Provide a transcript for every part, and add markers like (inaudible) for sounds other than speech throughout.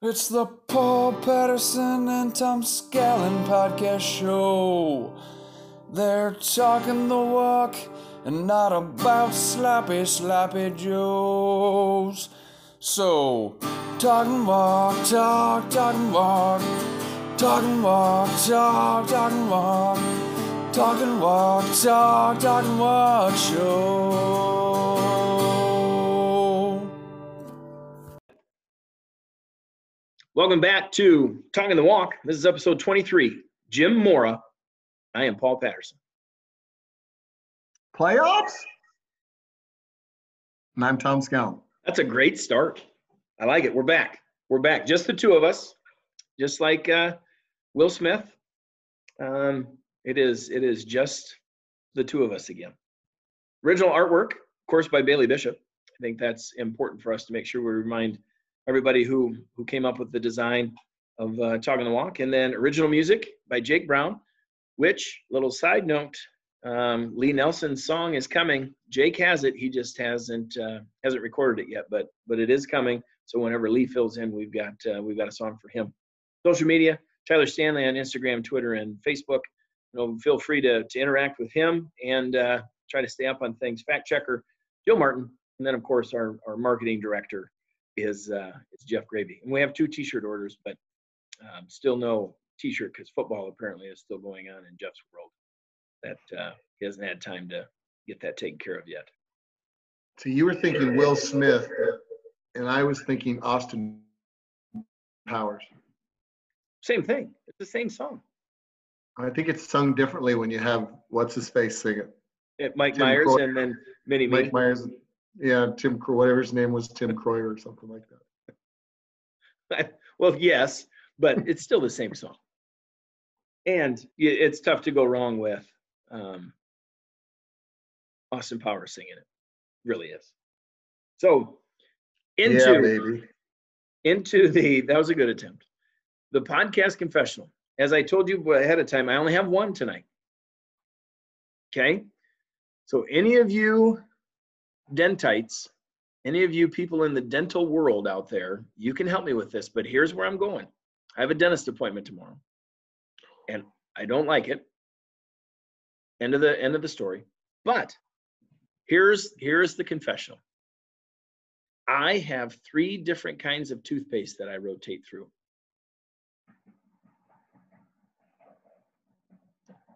It's the Paul Patterson and Tom Scallon podcast show. They're talking the walk and not about sloppy, sloppy joes. So, talking walk, talk, talking walk, talking walk, talk, talking walk, talking walk, talk, talking walk show. Welcome back to Talking the Walk. This is episode 23. Jim Mora. I am Paul Patterson. Playoffs? And I'm Tom Scallon. That's a great start. I like it. We're back. We're back. Just the two of us, just like uh, Will Smith. Um, it is. It is just the two of us again. Original artwork, of course, by Bailey Bishop. I think that's important for us to make sure we remind everybody who who came up with the design of uh, Talking the Walk, and then original music by Jake Brown. Which little side note, um, Lee Nelson's song is coming. Jake has it. He just hasn't uh, hasn't recorded it yet, but but it is coming. So whenever Lee fills in, we've got uh, we've got a song for him. Social media: Tyler Stanley on Instagram, Twitter, and Facebook. You know, feel free to to interact with him and uh, try to stay up on things. Fact checker Joe Martin, and then of course our our marketing director is uh, is Jeff Gravy. And we have two T-shirt orders, but um, still no T-shirt because football apparently is still going on in Jeff's world. That uh, he hasn't had time to get that taken care of yet. So you were thinking Will Smith, and I was thinking Austin Powers. Same thing. It's the same song. I think it's sung differently when you have what's his face sing it. It, Mike Tim Myers Croy- and then Mini Me. Mike Myers, yeah, Tim, Cro- whatever his name was, Tim Croyer or something like that. (laughs) well, yes, but it's still the same song. And it's tough to go wrong with um, Austin Powers singing it. Really is. So into yeah, baby. into the that was a good attempt. The podcast confessional. As I told you ahead of time, I only have one tonight. Okay. So any of you dentites, any of you people in the dental world out there, you can help me with this, but here's where I'm going. I have a dentist appointment tomorrow. And I don't like it. End of the end of the story. But here's here's the confessional. I have three different kinds of toothpaste that I rotate through.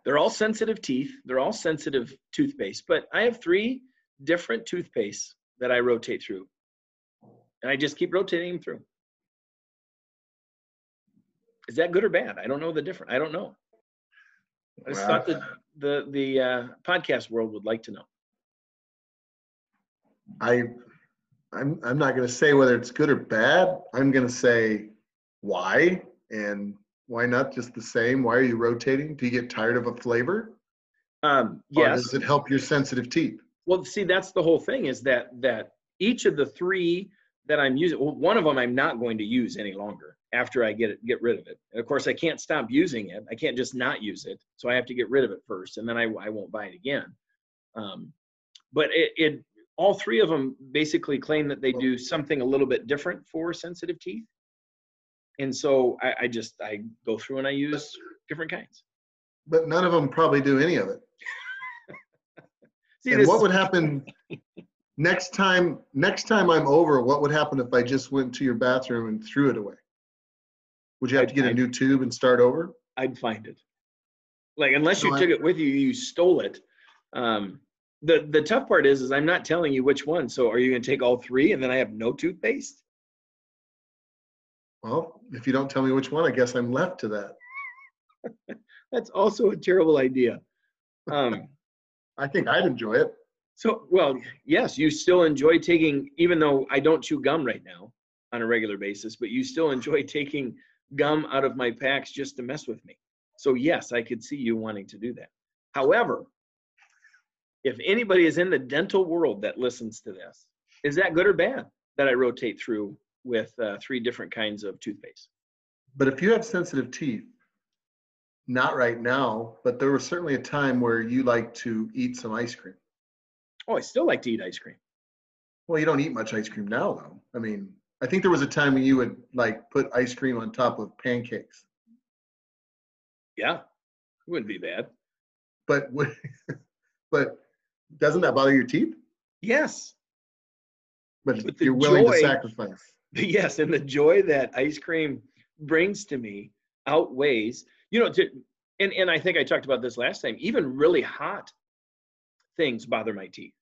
They're all sensitive teeth, they're all sensitive toothpaste, but I have three different toothpastes that I rotate through. And I just keep rotating them through. Is that good or bad? I don't know the difference. I don't know. I just thought Wow. the the uh, podcast world would like to know. I, I'm, I'm not going to say whether it's good or bad. I'm going to say why and why not just the same? Why are you rotating? Do you get tired of a flavor? Um, Or yes. does it help your sensitive teeth? Well, see, that's the whole thing is that that each of the three that I'm using, well, one of them I'm not going to use any longer after I get it, get rid of it. And of course, I can't stop using it. I can't just not use it. So I have to get rid of it first, and then I, I won't buy it again. Um, but it, it, all three of them basically claim that they do something a little bit different for sensitive teeth. And so I, I just I go through and I use different kinds. But none of them probably do any of it. See, and what would happen next time next time i'm over what would happen if i just went to your bathroom and threw it away would you have to get a I'd- new tube and start over I'd find it. Like unless you No, I- took it with you, you stole it. Um, the the tough part is, is I'm not telling you which one. So are you going to take all three and then I have no toothpaste? well if you don't tell me which one i guess i'm left to that (laughs) That's also a terrible idea. Um, i think i'd enjoy it so well, yes, you still enjoy taking, even though I don't chew gum right now on a regular basis, but you still enjoy (laughs) taking gum out of my packs just to mess with me. So yes, I could see you wanting to do that. However, if anybody is in the dental world that listens to this, is that good or bad that I rotate through with uh, three different kinds of toothpaste? but if you have sensitive teeth not right now but there was certainly a time where you like to eat some ice cream Oh, I still like to eat ice cream. well you don't eat much ice cream now though i mean I think there was a time when you would like put ice cream on top of pancakes. Yeah, it wouldn't be bad. But would- (laughs) but doesn't that bother your teeth? Yes, But But you're willing joy- to sacrifice. (laughs) yes, and the joy that ice cream brings to me outweighs, you know, to, and and I think I talked about this last time. Even really hot things bother my teeth.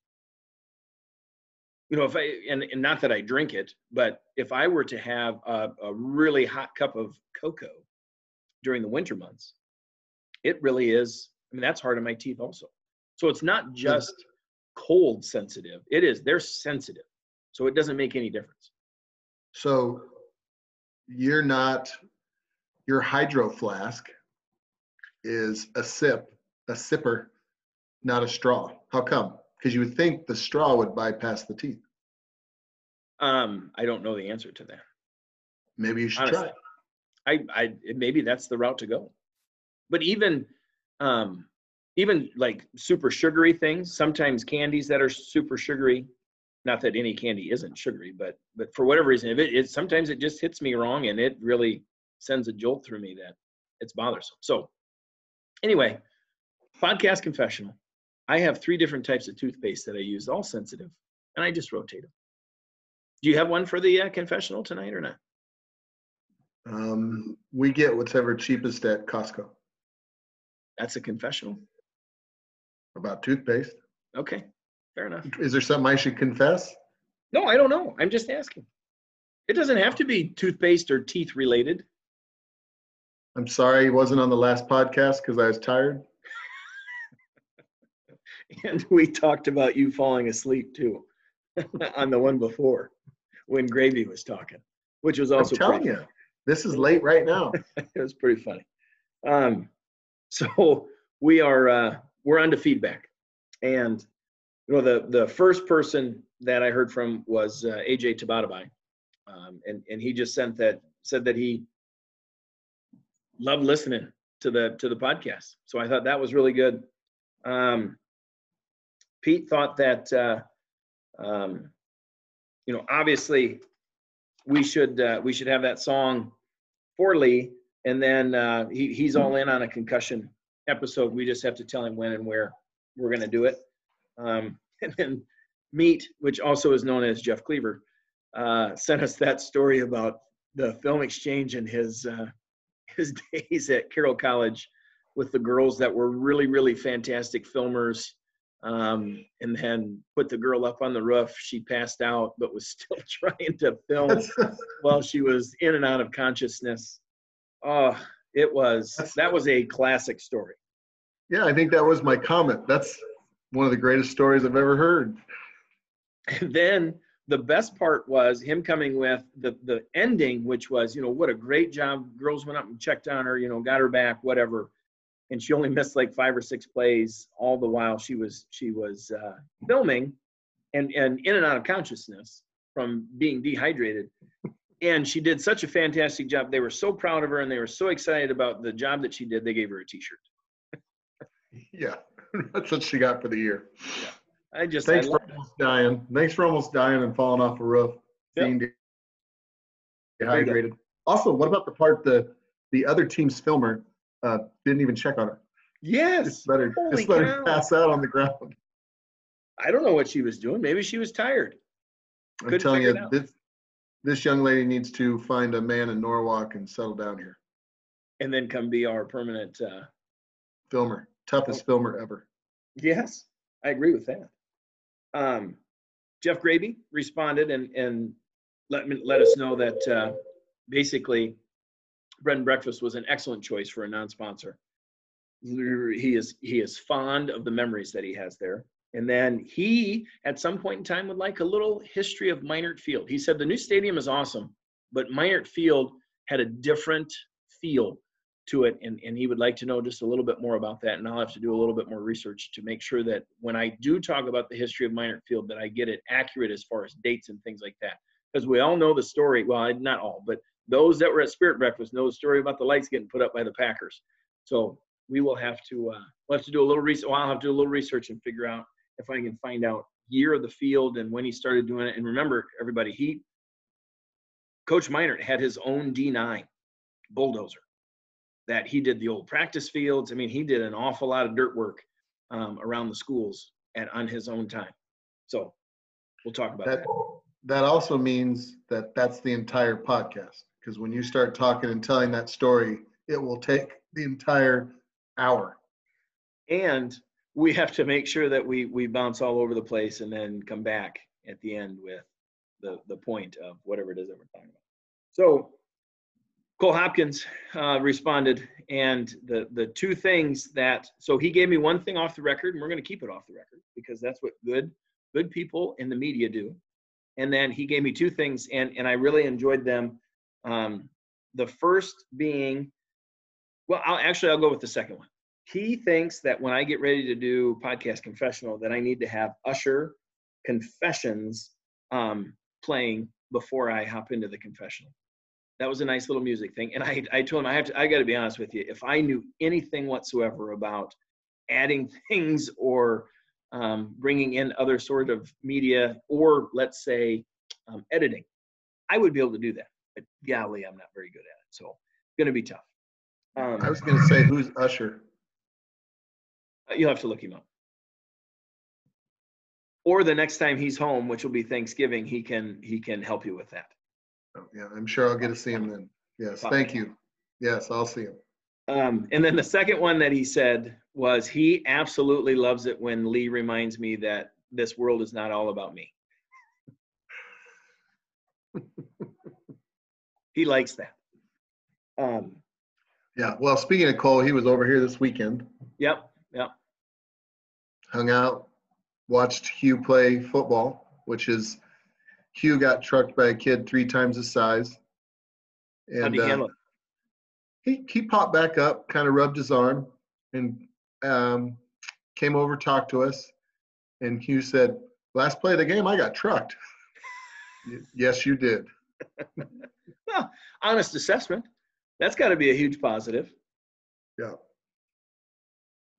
You know, if I and, and not that I drink it, but if I were to have a, a really hot cup of cocoa during the winter months, it really is. I mean, that's hard on my teeth also. So it's not mm-hmm. just cold sensitive; it is they're sensitive. So it doesn't make any difference. So you're not your hydro flask is a sip, a sipper, not a straw. How come? Because you would think the straw would bypass the teeth. Um, I don't know the answer to that. Maybe you should Honestly, try. I, I maybe that's the route to go. But even, um, even like super sugary things, sometimes candies that are super sugary. Not that any candy isn't sugary, but but for whatever reason, if it, it sometimes it just hits me wrong and it really sends a jolt through me that it's bothersome. So anyway, podcast confessional. I have three different types of toothpaste that I use, all sensitive, and I just rotate them. Do you have one for the uh, confessional tonight or not? Um, we get whatever cheapest at Costco That's a confessional. about toothpaste. Okay, fair enough. Is there something I should confess? No, I don't know. I'm just asking. It doesn't have to be toothpaste or teeth related. I'm sorry he wasn't on the last podcast because I was tired. (laughs) And we talked about you falling asleep too (laughs) on the one before when Gravy was talking, which was also I'm telling you, this is late right now. (laughs) it was pretty funny. Um, so we are uh, we're on to feedback, and you know the the first person that I heard from was uh, AJ Tabatabai, um, and and he just sent that said that he loved listening to the to the podcast. So I thought that was really good. Um, Pete thought that uh, um, you know obviously we should uh, we should have that song for Lee, and then uh, he he's all in on a concussion episode. We just have to tell him when and where we're going to do it. Um, (laughs) and then Meat, which also is known as Jeff Cleaver, uh, sent us that story about the film exchange and his uh, his (laughs) days at Carroll College with the girls that were really really fantastic filmers. Um, and then put the girl up on the roof. She passed out, but was (laughs) still trying to film (laughs) while she was in and out of consciousness. Oh, it was that was a classic story. yeah, I think that was my comment. That's one of the greatest stories I've ever heard. And then the best part was him coming with the the ending, which was, you know, what a great job. Girls went up and checked on her, you know, got her back, whatever. And she only missed like five or six plays all the while she was she was uh, filming and and in and out of consciousness from being dehydrated. And she did such a fantastic job. They were so proud of her and they were so excited about the job that she did. They gave her a t-shirt. Yeah, (laughs) that's what she got for the year. I just Thanks I for it. almost dying. Thanks for almost dying and falling off a roof. Yep. Being dehydrated. Also, what about the part the the other team's filmer uh, didn't even check on her? Yes. Just let her, Holy just let her pass out on the ground. I don't know what she was doing. Maybe she was tired. I'm telling you, figure it out. this this young lady needs to find a man in Norwalk and settle down here. and then come be our permanent uh Filmer, toughest filmer ever. yes i agree with that um jeff graby responded and and let me let us know that uh basically bread and breakfast was an excellent choice for a non-sponsor. He is he is fond of the memories that he has there. And then he at some point in time would like a little history of minert field. He said the new stadium is awesome but minert field had a different feel to it and, and he would like to know just a little bit more about that and i'll have to do a little bit more research to make sure that when i do talk about the history of minert field that i get it accurate as far as dates and things like that. Because we all know the story well not all but those that were at spirit breakfast know the story about the lights getting put up by the packers. So we will have to uh, we'll have to do a little research well, i'll have to do a little research and figure out if i can find out year of the field and when he started doing it. And remember everybody he Coach Minert had his own D9 bulldozer that he did the old practice fields. I mean, he did an awful lot of dirt work um, around the schools and on his own time. So we'll talk about That, that. that also means that that's the entire podcast. Because when you start talking and telling that story, it will take the entire hour. And we have to make sure that we we bounce all over the place and then come back at the end with the the point of whatever it is that we're talking about. So Cole Hopkins uh, responded, and the the two things that so he gave me one thing off the record, and we're going to keep it off the record because that's what good good people in the media do. And then he gave me two things, and and I really enjoyed them. Um, the first being, well, I'll actually I'll go with the second one. He thinks that when I get ready to do podcast confessional, that I need to have Usher confessions um, playing before I hop into the confessional that was a nice little music thing. And I, I told him I have to, I got to be honest with you. If I knew anything whatsoever about adding (laughs) things or um, bringing in other sort of media or let's say um, editing, I would be able to do that. But golly, I'm not very good at it. So it's going to be tough. Um, I was going to say, who's Usher? you'll have to look him up. Or the next time he's home, which will be Thanksgiving, he can he can help you with that. Yeah, I'm sure I'll get to see him then. Yes, thank you. Yes, I'll see him. Um, and then the second one that he said was he absolutely loves it when Lee reminds me that this world is not all about me. (laughs) he likes that. Um, Yeah, well, speaking of Cole, he was over here this weekend, yep, yep. hung out, watched Hugh play football, which is Hugh got trucked by a kid three times his size. How'd And he uh, handle it? he he popped back up, kind of rubbed his arm, and um, came over, talked to us. And Hugh said, "Last play of the game, I got trucked." Yes, you did. Well, honest assessment. That's got to be a huge positive. Yeah.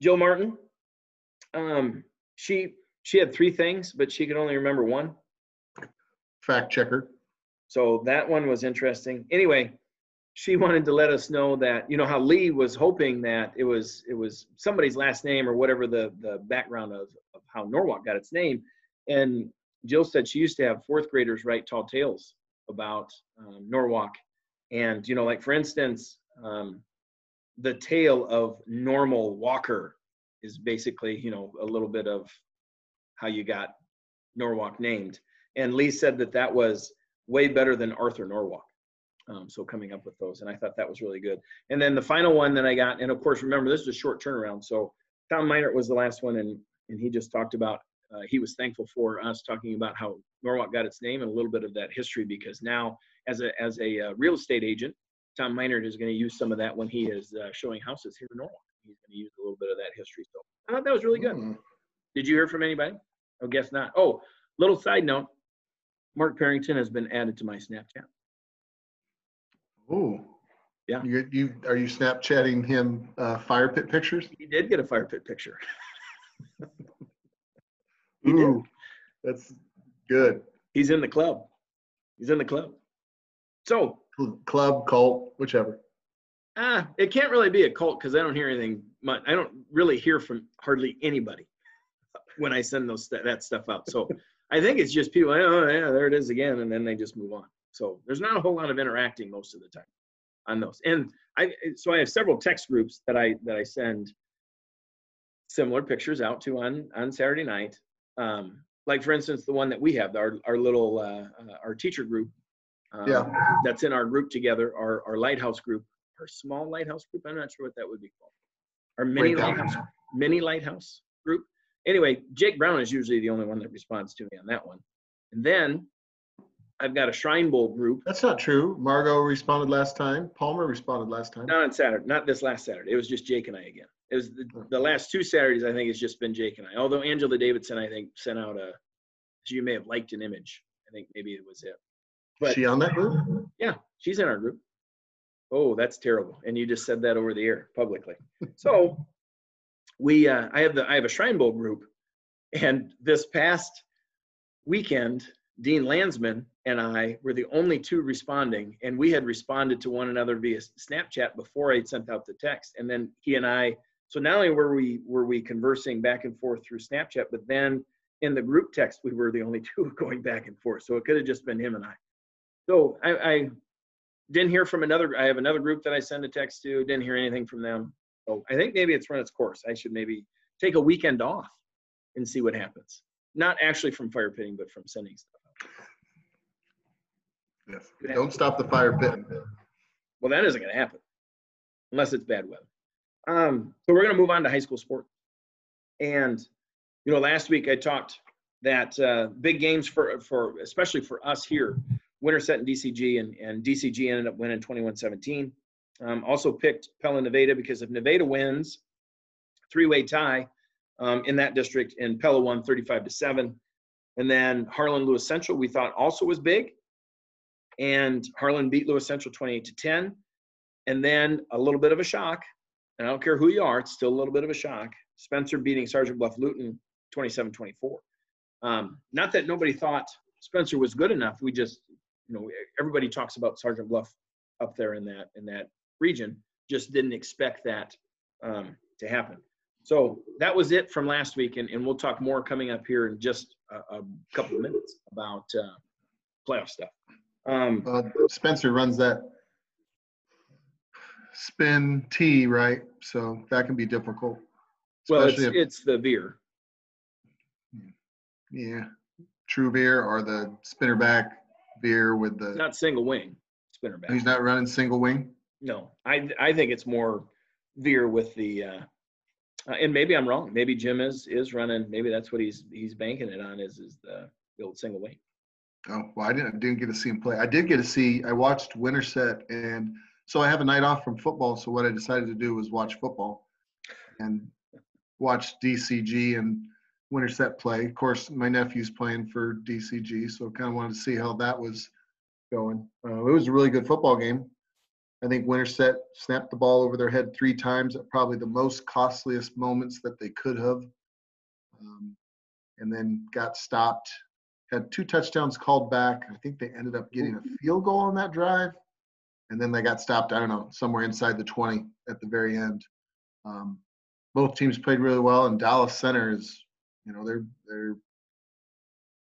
Jill Martin, um, she she had three things, but she could only remember one. Fact checker. So that one was interesting. Anyway, she (laughs) wanted to let us know that you know how Lee was hoping that it was it was somebody's last name or whatever the the background of, of how Norwalk got its name. And Jill said she used to have fourth graders write tall tales about um, Norwalk, and you know like for instance, um, the tale of Normal Walker is basically you know a little bit of how you got Norwalk named. And Lee said that that was way better than Arthur Norwalk. Um, so coming up with those, and I thought that was really good. And then the final one that I got, and of course, remember this is a short turnaround. So Tom Minert was the last one, and and he just talked about uh, he was thankful for us talking about how Norwalk got its name and a little bit of that history because now as a as a uh, real estate agent, Tom Minert is going to use some of that when he is uh, showing houses here in Norwalk. He's going to use a little bit of that history. So I thought that was really good. Mm. Did you hear from anybody? I guess not. Oh, little side note. Mark Parrington has been added to my Snapchat. Oh, Yeah. You, you are you Snapchatting him uh, fire pit pictures? He did get a fire pit picture. (laughs) He did. Ooh, that's good. He's in the club. He's in the club. So, Club, cult, whichever. ah, it can't really be a cult because I don't hear anything much. I don't really hear from hardly anybody when I send those that stuff out. So I think it's just people. Oh yeah, there it is again, and then they just move on. So there's not a whole lot of interacting most of the time on those. And I so I have several text groups that I that I send similar pictures out to on on Saturday night. Um, like for instance, the one that we have, our our little uh, uh, our teacher group. Um, Yeah. That's in our group together, our our lighthouse group, our small lighthouse group. I'm not sure what that would be called. Our mini lighthouse mini lighthouse group. Anyway, Jake Brown is usually the only one that responds to me on that one. And then I've got a Shrine Bowl group. That's not true. Margot responded last time. Palmer responded last time. Not on Saturday, not this last Saturday. It was just Jake and I again. It was the, the last two Saturdays. I think it's just been Jake and I. Although Angela Davidson, I think, sent out a. You may have liked an image. I think maybe it was it. But she on that group? yeah, she's in our group. Oh, that's terrible. And you just said that over the air publicly. So we uh, I have the I have a Shrine Bowl group, and this past weekend Dean Landsman and I were the only two responding, and we had responded to one another via Snapchat before I sent out the text. And then he and I, so not only were we were we conversing back and forth through Snapchat, but then in the group text we were the only (laughs) two going back and forth. So it could have just been him and I. So I, I didn't hear from another. I have another group that I send a text to. Didn't hear anything from them. So I think maybe it's run its course. I should maybe take a weekend off and see what happens. Not actually from fire pitting, but from sending stuff. Yes. Don't stop the fire pit. Well, that isn't going to happen unless it's bad weather. Um, so we're going to move on to high school sport. And you know, last week I talked that uh, big games for for especially for us here, Winterset and DCG, and and DCG ended up winning 21-17. Um, also picked Pella Nevada because if Nevada wins, three-way tie um, in that district, and Pella won 35 to seven. And then Harlan Lewis Central we thought also was big, and Harlan beat Lewis Central 28 to 10. And then a little bit of a shock, and I don't care who you are, it's still a little bit of a shock. Spencer beating Sergeant Bluff Luton 27 24. Um, not that nobody thought Spencer was good enough. We just, you know, everybody talks about Sergeant Bluff up there in that in that region. Just didn't expect that um, to happen. So that was it from last week, and, and we'll talk more coming up here in just a, a couple of minutes about uh, playoff stuff. Um, Uh, Spencer runs that spin T, right? So that can be difficult. well, it's, if, it's the veer. yeah, true veer or the spinner back veer with the, Not single wing spinner back. he's not running single wing. No, I I think it's more veer with the, uh, uh, and maybe I'm wrong. Maybe Jim is is running. Maybe that's what he's he's banking it on is is the, the old single wing. Oh, well, I didn't, didn't get to see him play. I did get to see, I watched Winterset and so I have a night off from football. So what I decided to do was watch football and watch DCG and Winterset play. Of course, my nephew's playing for DCG, so kind of wanted to see how that was going. Uh, it was a really good football game. I think Winterset snapped the ball over their head three times at probably the most costliest moments that they could have. Um, and then got stopped had two touchdowns called back. I think they ended up getting a field goal on that drive. And then they got stopped, I don't know, somewhere inside the 20 at the very end. Um, both teams played really well, and Dallas Center is, you know, they're they're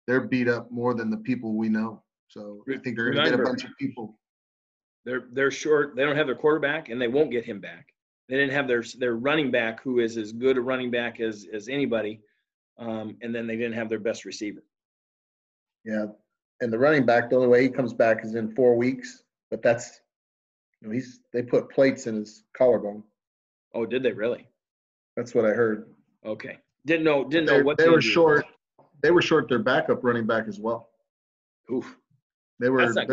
they're beat up more than the people we know. So I think they're going to get a bunch of people. They're they're short. They don't have their quarterback, and they won't get him back. They didn't have their their running back, who is as good a running back as as anybody, um, and then they didn't have their best receiver. Yeah, and the running back, the only way he comes back is in four weeks. But that's, you know, he's they put plates in his collarbone. Oh, did they really? That's what I heard. Okay, didn't know didn't know what they were short. They were short their backup running back as well. Oof. They were That's not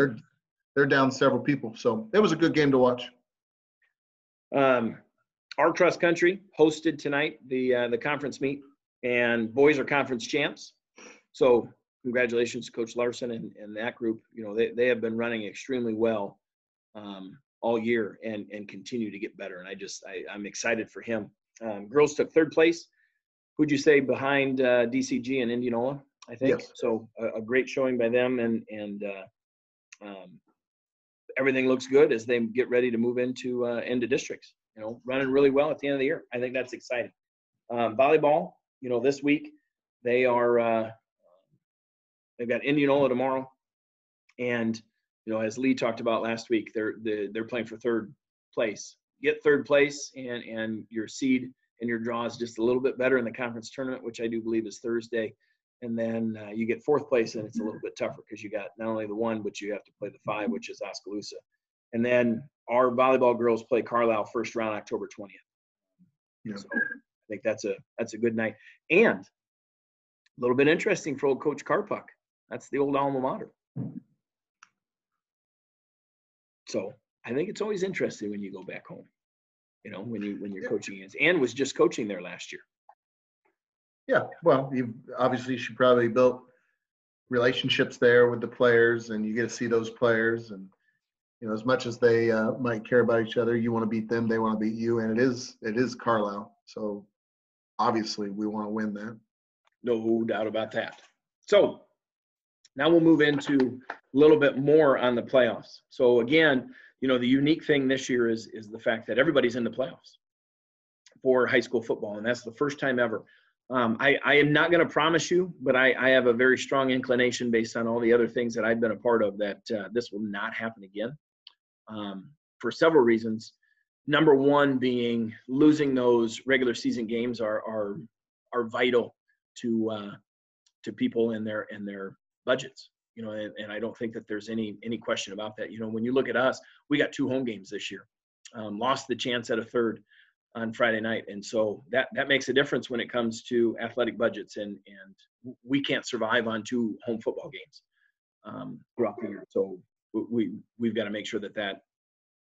they're down several people. So it was a good game to watch. Um, our cross country hosted tonight the uh, the conference meet, and boys are conference champs. So congratulations, to Coach Larson and, and that group. You know they, they have been running extremely well um, all year and and continue to get better. And I just I, I'm excited for him. Um, girls took third place. Who'd you say behind uh, DCG and Indianola? I think Yes. so. A, a great showing by them, and and uh, um, everything looks good as they get ready to move into uh, into districts. You know, running really well at the end of the year. I think that's exciting. Um, volleyball, you know, this week they are uh, they've got Indianola tomorrow, and you know, as Lee talked about last week, they're they're, they're playing for third place. Get third place, and and your seed and your draw is just a little bit better in the conference tournament, which I do believe is Thursday. And then uh, you get fourth place, and it's a little bit tougher because you got not only the one, but you have to play the five, which is Oskaloosa. And then our volleyball girls play Carlisle first round October 20th. Yeah. So I think that's a that's a good night. And a little bit interesting for old Coach Carpuck. That's the old alma mater. So I think it's always interesting when you go back home. You know, when you when you're Yeah. coaching and was just coaching there last year. Yeah, well, you obviously she probably built relationships there with the players, and you get to see those players. And you know, as much as they uh, might care about each other, you want to beat them, they want to beat you, and it is it is Carlisle. So obviously, we want to win that. No doubt about that. So Now we'll move into a little bit more on the playoffs. So again, you know, the unique thing this year is is the fact that everybody's in the playoffs for high school football, and that's the first time ever. Um, I, I am not going to promise you, but I, I have a very strong inclination based on all the other things that I've been a part of that uh, this will not happen again um, for several reasons. Number one being losing those regular season games are are are vital to uh, to people in their in their budgets. You know, and, and I don't think that there's any any question about that. You know, when you look at us, we got two home games this year, um, lost the chance at a third on Friday night, and so that that makes a difference when it comes to athletic budgets, and and we can't survive on two home football games um, throughout the year. So we we've got to make sure that that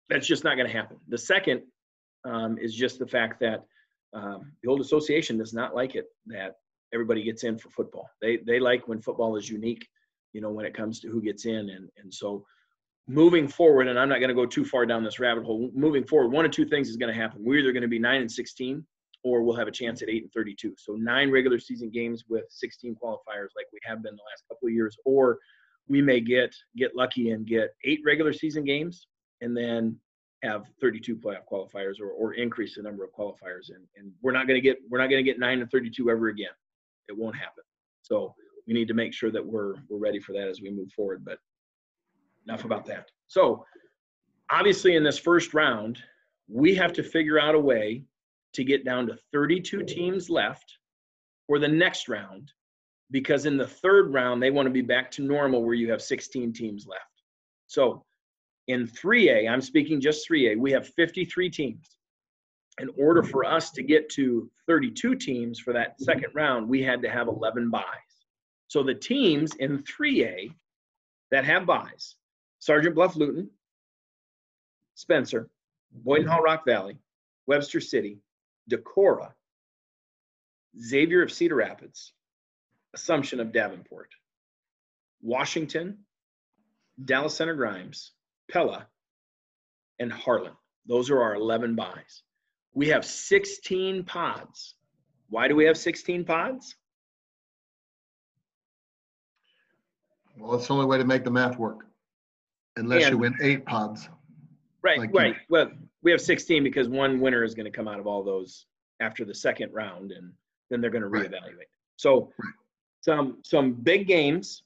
that's just not going to happen. The second um, is just the fact that um, the old association does not like it that everybody gets in for football. They they like when football is unique, you know, when it comes to who gets in, and and so moving forward, and I'm not going to go too far down this rabbit hole. Moving forward, one of two things is going to happen. We're either going to be nine and 16, or we'll have a chance at eight and 32. So nine regular season games with 16 qualifiers, like we have been the last couple of years, or we may get get lucky and get eight regular season games and then have 32 playoff qualifiers or, or increase the number of qualifiers and, and we're not going to get we're not going to get 9 and 32 ever again it won't happen so we need to make sure that we're we're ready for that as we move forward but enough about that so obviously in this first round we have to figure out a way to get down to 32 teams left for the next round because in the third round they want to be back to normal where you have 16 teams left so in 3A, I'm speaking just 3A, we have 53 teams. In order for us to get to 32 teams for that second round, we had to have 11 buys. So the teams in 3A that have byes, Sergeant Bluff Luton, Spencer, Boyden Hull Rock Valley, Webster City, Decorah, Xavier of Cedar Rapids, Assumption of Davenport, Washington, Dallas Center Grimes, Pella, and Harlan. Those are our 11 buys. We have 16 pods. Why do we have 16 pods? Well, it's the only way to make the math work. Unless you win eight pods. Right, Like you- right. Well, we have 16 because one winner is going to come out of all those after the second round, and then they're going to Right. reevaluate. So, Right. some some big games,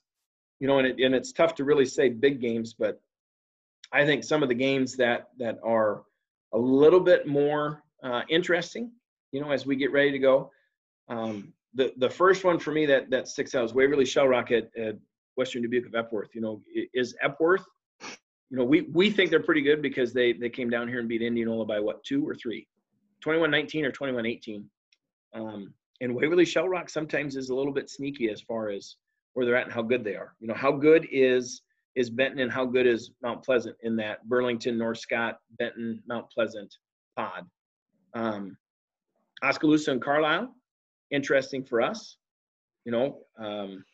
you know, and it, and it's tough to really say big games, but I think some of the games that that are a little bit more uh, interesting, you know, as we get ready to go. Um, the the first one for me that that sticks out is Waverly Shell Rock at, at Western Dubuque of Epworth. You know, i- is Epworth you know, we we think they're pretty good because they they came down here and beat Indianola by what two or three, 21-19 or 21-18. Um, and Waverly Shell Rock sometimes is a little bit sneaky as far as where they're at and how good they are. You know, how good is is Benton and how good is Mount Pleasant in that Burlington, North Scott, Benton, Mount Pleasant pod. Um, Oskaloosa and Carlisle, interesting for us. You know, um,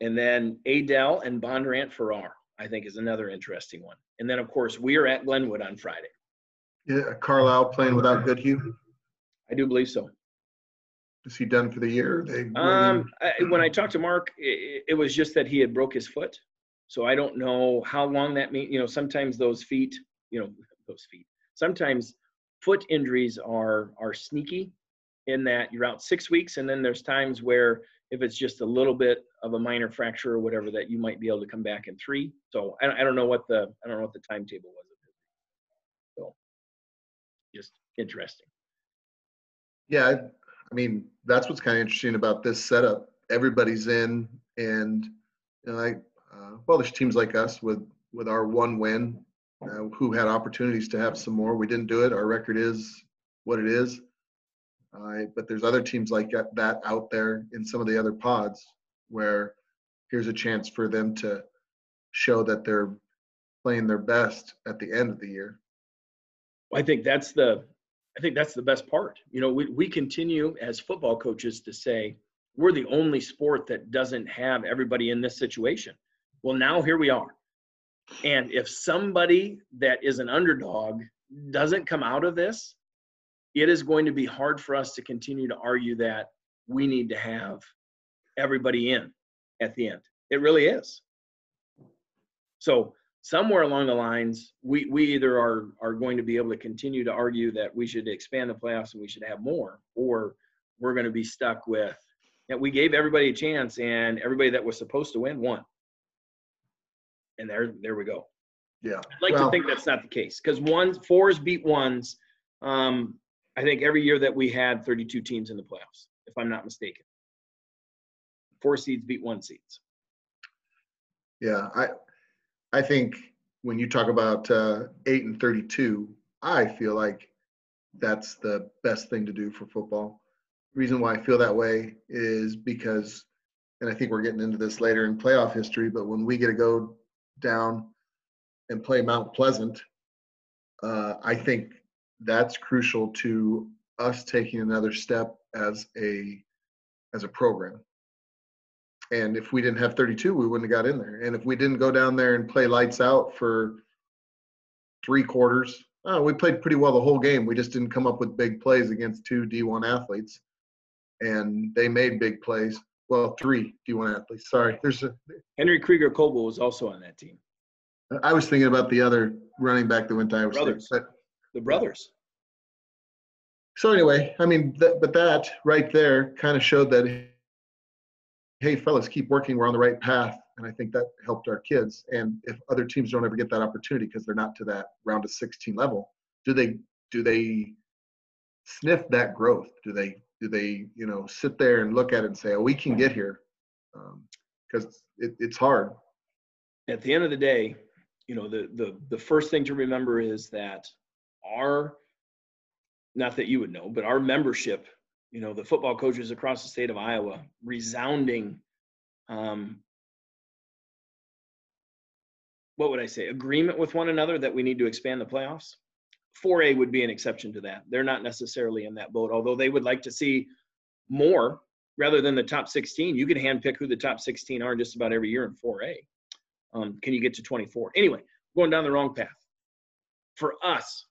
and then Adel and Bondurant Farrar. I think is another interesting one. And then of course we are at Glenwood on Friday. Yeah, Carlisle playing without Goodhue. I do believe so. Is he done for the year? They Um, I, when I (clears throat) talked to Mark, it, it was just that he had broke his foot. So I don't know how long that means. You know, sometimes those feet, you know, (laughs) those feet. Sometimes foot injuries are are sneaky, in that you're out six weeks, and then there's times where if it's just a little bit of a minor fracture or whatever, that you might be able to come back in three. So I, don't- I don't know what the I don't know what the timetable was. So just interesting. Yeah, I, I mean, that's what's kind of interesting about this setup. Everybody's in, and you know, like, uh, well, there's teams like us with with our one win, uh, who had opportunities to have some more. We didn't do it. Our record is what it is. Uh, but there's other teams like that- out there in some of the other pods where here's a chance for them to show that they're playing their best at the end of the year. I think that's the I think that's the best part. You know, we, we continue as football coaches to say we're the only sport that doesn't have everybody in this situation. Well, now here we are. And if somebody that is an underdog doesn't come out of this, it is going to be hard for us to continue to argue that we need to have everybody in at the end. It really is. So somewhere along the lines, we we either are are going to be able to continue to argue that we should expand the playoffs and we should have more, or we're going to be stuck with that we gave everybody a chance and everybody that was supposed to win won. And there there we go. Yeah. I'd like Well- to think that's not the case because ones fours beat ones. Um, I think every year that we had 32 teams in the playoffs, if I'm not mistaken. Four seeds beat one seeds. Yeah, I, I think when you talk about uh, eight and thirty-two, I feel like that's the best thing to do for football. Reason why I feel that way is because, and I think we're getting into this later in playoff history, but when we get to go down and play Mount Pleasant, uh, I think that's crucial to us taking another step as a as a program. And if we didn't have 32, we wouldn't have got in there. And if we didn't go down there and play lights out for three quarters, oh, we played pretty well the whole game. We just didn't come up with big plays against two D1 athletes. And they made big plays. Well, three D1 athletes. Sorry. There's a, Henry Krieger Coble was also on that team. I was thinking about the other running back that went to Iowa State. But The brothers. so anyway, I mean, that, but that right there kind of showed that, hey, fellas, keep working. We're on the right path, and I think that helped our kids. And if other teams don't ever get that opportunity because they're not to that round of 16 level, do they do they sniff that growth? Do they do they you know sit there and look at it and say, oh, we can get here? Um, because it, it's hard. At the end of the day, you know, the the the first thing to remember is that our not that you would know, but our membership, you know, the football coaches across the state of Iowa, resounding um, what would I say, agreement with one another that we need to expand the playoffs. 4A would be an exception to that. They're not necessarily in that boat, although they would like to see more rather than the top 16. You can handpick who the top 16 are just about every year in 4A. Um, can you get to 24? Anyway, going down the wrong path. For us,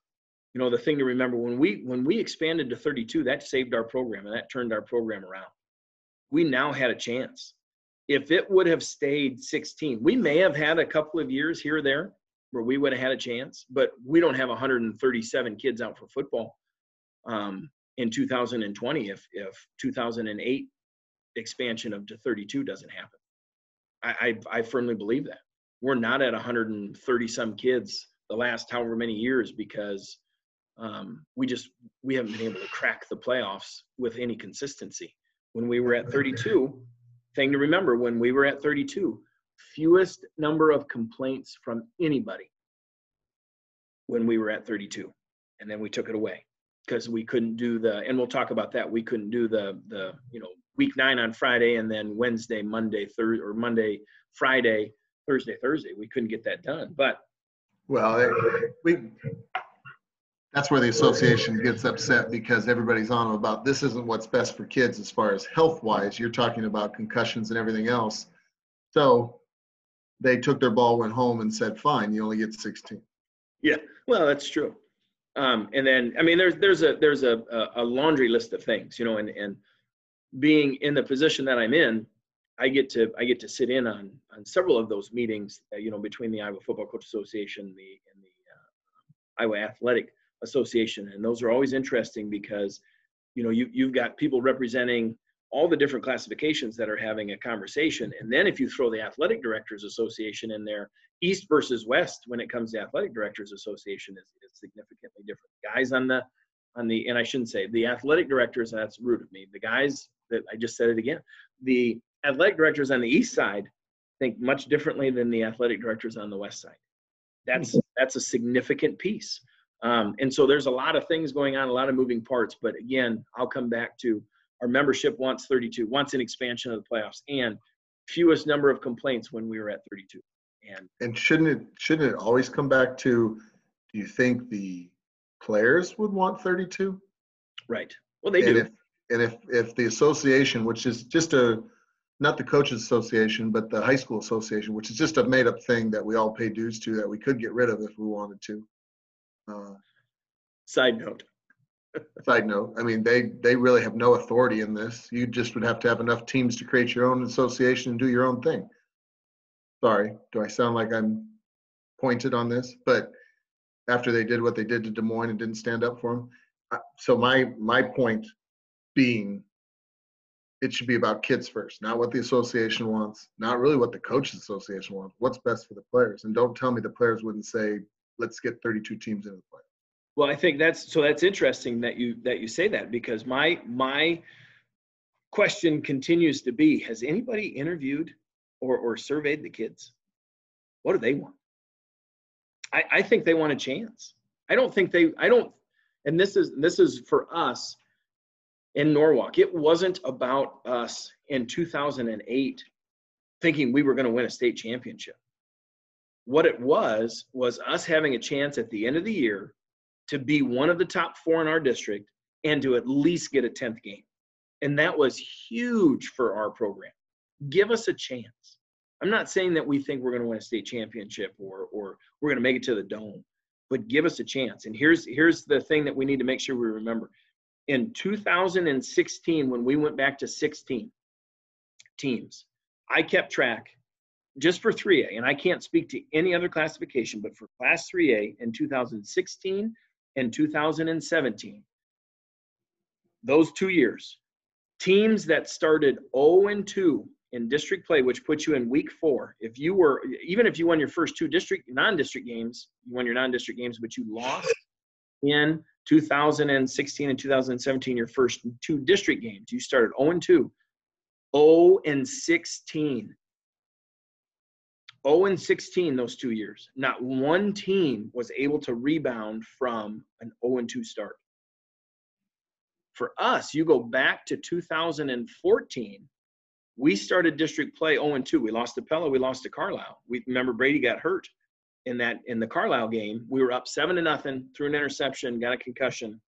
you know, the thing to remember when we when we expanded to 32, that saved our program and that turned our program around. We now had a chance if it would have stayed 16, we may have had a couple of years here or there where we would have had a chance, but we don't have 137 kids out for football um, in 2020 if if 2008 expansion of to 32 doesn't happen. I, I, I firmly believe that we're not at 130 some kids the last however many years because um, we just we haven't been able to crack the playoffs with any consistency. When we were at 32, thing to remember when we were at 32 fewest number of complaints from anybody when we were at 32 and then we took it away because we couldn't do the and we'll talk about that we couldn't do the the you know week nine on friday and then wednesday monday thursday or monday friday thursday thursday we couldn't get that done but Well, we, that's where the association gets upset because everybody's on about this isn't what's best for kids as far as health wise. You're talking about concussions and everything else. So they took their ball, went home and said, fine, you only get 16. Yeah, Well, that's true. Um, and then, I mean, there's there's a there's a a laundry list of things, you know, and and being in the position that I'm in, I get to I get to sit in on on several of those meetings, uh, you know, between the Iowa Football Coach Association the and the uh, Iowa Athletic Association, and those are always interesting because, you know, you you've got people representing all the different classifications that are having a conversation, and then if you throw the Athletic Directors Association in there, East versus West when it comes to Athletic Directors Association is, is significantly different. Guys on the on the and I shouldn't say the athletic directors, that's rude of me. The guys that I just said it again. The athletic directors on the east side think much differently than the athletic directors on the west side. That's hmm. that's a significant piece. Um, and so there's a lot of things going on, a lot of moving parts. But again, I'll come back to our membership wants 32, wants an expansion of the playoffs, and fewest number of complaints when we were at 32. And And shouldn't it, shouldn't it always come back to, do you think the players would want 32? right, well they And do. if, and if, if the association, which is just a, not the coaches association, but the high school association, which is just a made up thing that we all pay dues to that we could get rid of if we wanted to. Uh, Side note. (laughs) Side note, I mean, they, they really have no authority in this. You just would have to have enough teams to create your own association and do your own thing. sorry, do I sound like I'm pointed on this? But after they did what they did to Des Moines and didn't stand up for them. So my my point being, it should be about kids first, not what the association wants, not really what the coaches association wants. What's best for the players? And don't tell me the players wouldn't say, let's get 32 teams into the play. Well, I think that's so that's interesting that you that you say that because my my question continues to be: Has anybody interviewed or or surveyed the kids? What do they want? I, I think they want a chance. I don't think they. I don't. And this is this is for us in Norwalk. It wasn't about us in 2008 thinking we were going to win a state championship. What it was was us having a chance at the end of the year to be one of the top four in our district and to at least get a 10th game. And that was huge for our program. Give us a chance. I'm not saying that we think we're going to win a state championship or or we're going to make it to the dome, but give us a chance. And here's here's the thing that we need to make sure we remember. In 2016 when we went back to 16 teams, I kept track just for 3A and I can't speak to any other classification, but for class 3A in 2016 and 2017, those two years, teams that started 0 and 2 in district play, which puts you in week four. If you were, even if you won your first two district, non-district games, you won your non-district games, but you lost in 2016 and 2017, your first two district games. You started 0 and 2, 0 and 16. 0 and 16 those two years. Not one team was able to rebound from an 0 and 2 start. For us, you go back to 2014 we started district play 0 and 2. We lost to Pella, we lost to Carlisle. We remember Brady got hurt in that in the Carlisle game. We were up seven to nothing, threw an interception, got a concussion,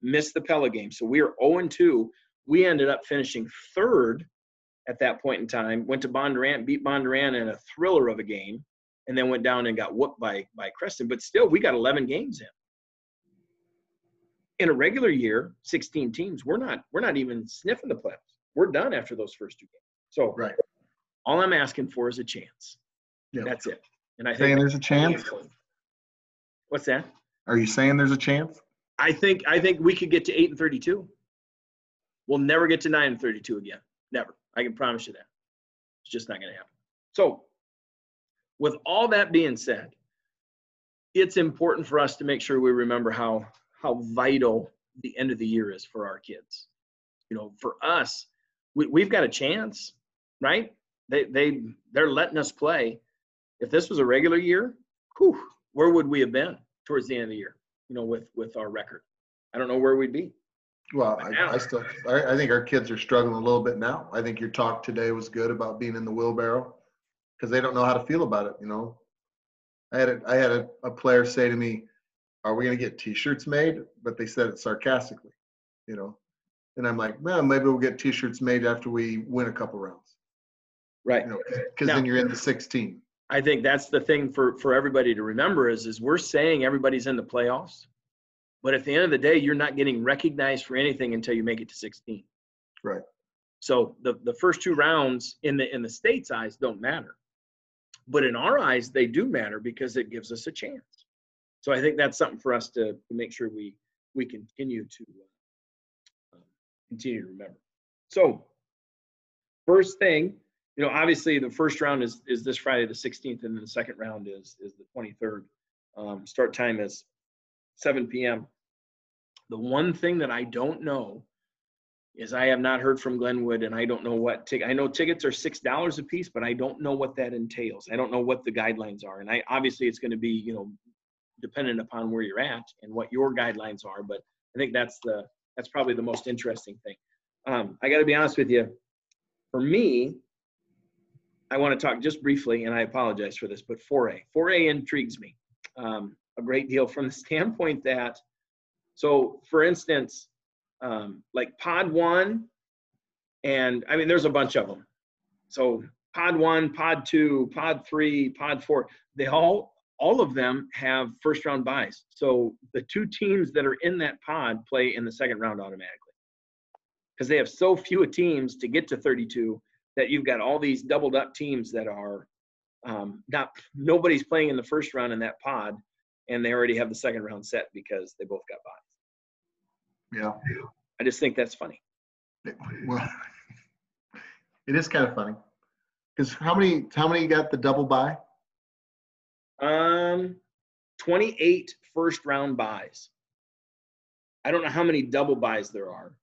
missed the Pella game. So we were 0 and 2. We ended up finishing third at that point in time. Went to Bondurant, beat Bondurant in a thriller of a game, and then went down and got whooped by by Creston. But still, we got 11 games in. In a regular year, 16 teams, we're not we're not even sniffing the playoffs we're done after those first two games. So right. all I'm asking for is a chance. Yep. That's it. And I saying there's a chance. What's that? Are you saying there's a chance? I think I think we could get to eight and thirty-two. We'll never get to nine and thirty-two again. Never. I can promise you that. It's just not going to happen. So, with all that being said, it's important for us to make sure we remember how how vital the end of the year is for our kids. You know, for us, we, we've got a chance, right? They they they're letting us play. If this was a regular year, whew, where would we have been towards the end of the year? You know, with with our record, I don't know where we'd be. Well, I, I, still, I, I, think our kids are struggling a little bit now. I think your talk today was good about being in the wheelbarrow because they don't know how to feel about it. You know, I had a, I had a, a player say to me, "Are we going to get T-shirts made?" But they said it sarcastically. You know, and I'm like, well, maybe we'll get T-shirts made after we win a couple rounds. Right. You know, because then you're in the 16. I think that's the thing for for everybody to remember is is we're saying everybody's in the playoffs, but at the end of the day, you're not getting recognized for anything until you make it to 16. Right. So the the first two rounds in the in the state's eyes don't matter, but in our eyes they do matter because it gives us a chance. So I think that's something for us to, to make sure we we continue to continue to remember. So, first thing, you know, obviously the first round is is this Friday the 16th, and then the second round is is the 23rd. Um, start time is 7 p.m. The one thing that I don't know is I have not heard from Glenwood, and I don't know what ticket. I know tickets are six dollars a piece, but I don't know what that entails. I don't know what the guidelines are, and I obviously it's going to be you know dependent upon where you're at and what your guidelines are. But I think that's the that's probably the most interesting thing. Um, I got to be honest with you. For me, I want to talk just briefly, and I apologize for this, but 4A. 4A intrigues me um, a great deal from the (laughs) standpoint that, so for instance, um, like Pod 1, and I mean, there's a bunch of them. So Pod 1, Pod 2, Pod 3, Pod 4, they all all of them have first round buys. So the two teams that are in that pod play in the second round automatically. Because they have so few teams to get to 32 that you've got all these doubled up teams that are um, not nobody's playing in the first round in that pod, and they already have the second round set because they both got buys. Yeah. I just think that's funny. It- Well, (laughs) it is kind of funny. Because how many how many got the double buy? Um, 28 first round buys. I don't know how many double buys there are.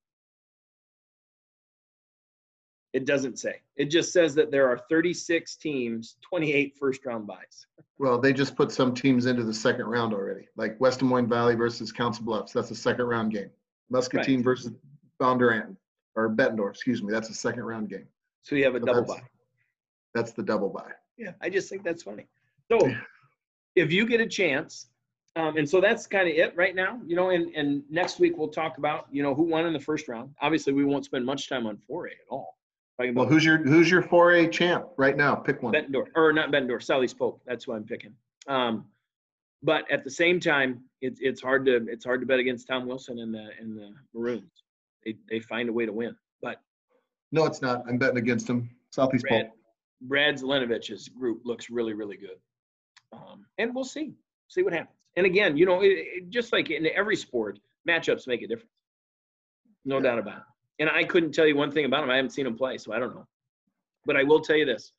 It doesn't say. It just says that there are 36 teams, 28 first round buys. Well, they just put some teams into the second round already, like West Des Moines Valley versus Council Bluffs. That's a second round game. Muscatine versus Bondurant or Bettendorf, excuse me. That's a second round game. So you have a So double that's- buy. That's the double buy. Yeah, I just think that's funny. So if you get a chance, um, and so that's kind of it right now, you know, and, and next week we'll talk about, you know, who won in the first round. Obviously, we won't spend much time on 4A at all. Talking Well, about who's your who's your 4A champ right now? Pick one. Bettendorf, or not Bettendorf, Sally's Pope. That's who I'm picking. Um, but at the same time, it's it's hard to it's hard to bet against Tom Wilson and the and the Maroons. They they find a way to win. But No, it's not. I'm betting against him. Southeast. Brad, Brad Zelenovich's group looks really really good. Um, and we'll see see what happens. And again, you know, it, it, just like in every sport, matchups make a difference. No Yeah. doubt about it. And I couldn't tell you one thing about him. I haven't seen him play, so I don't know. But I will tell you this: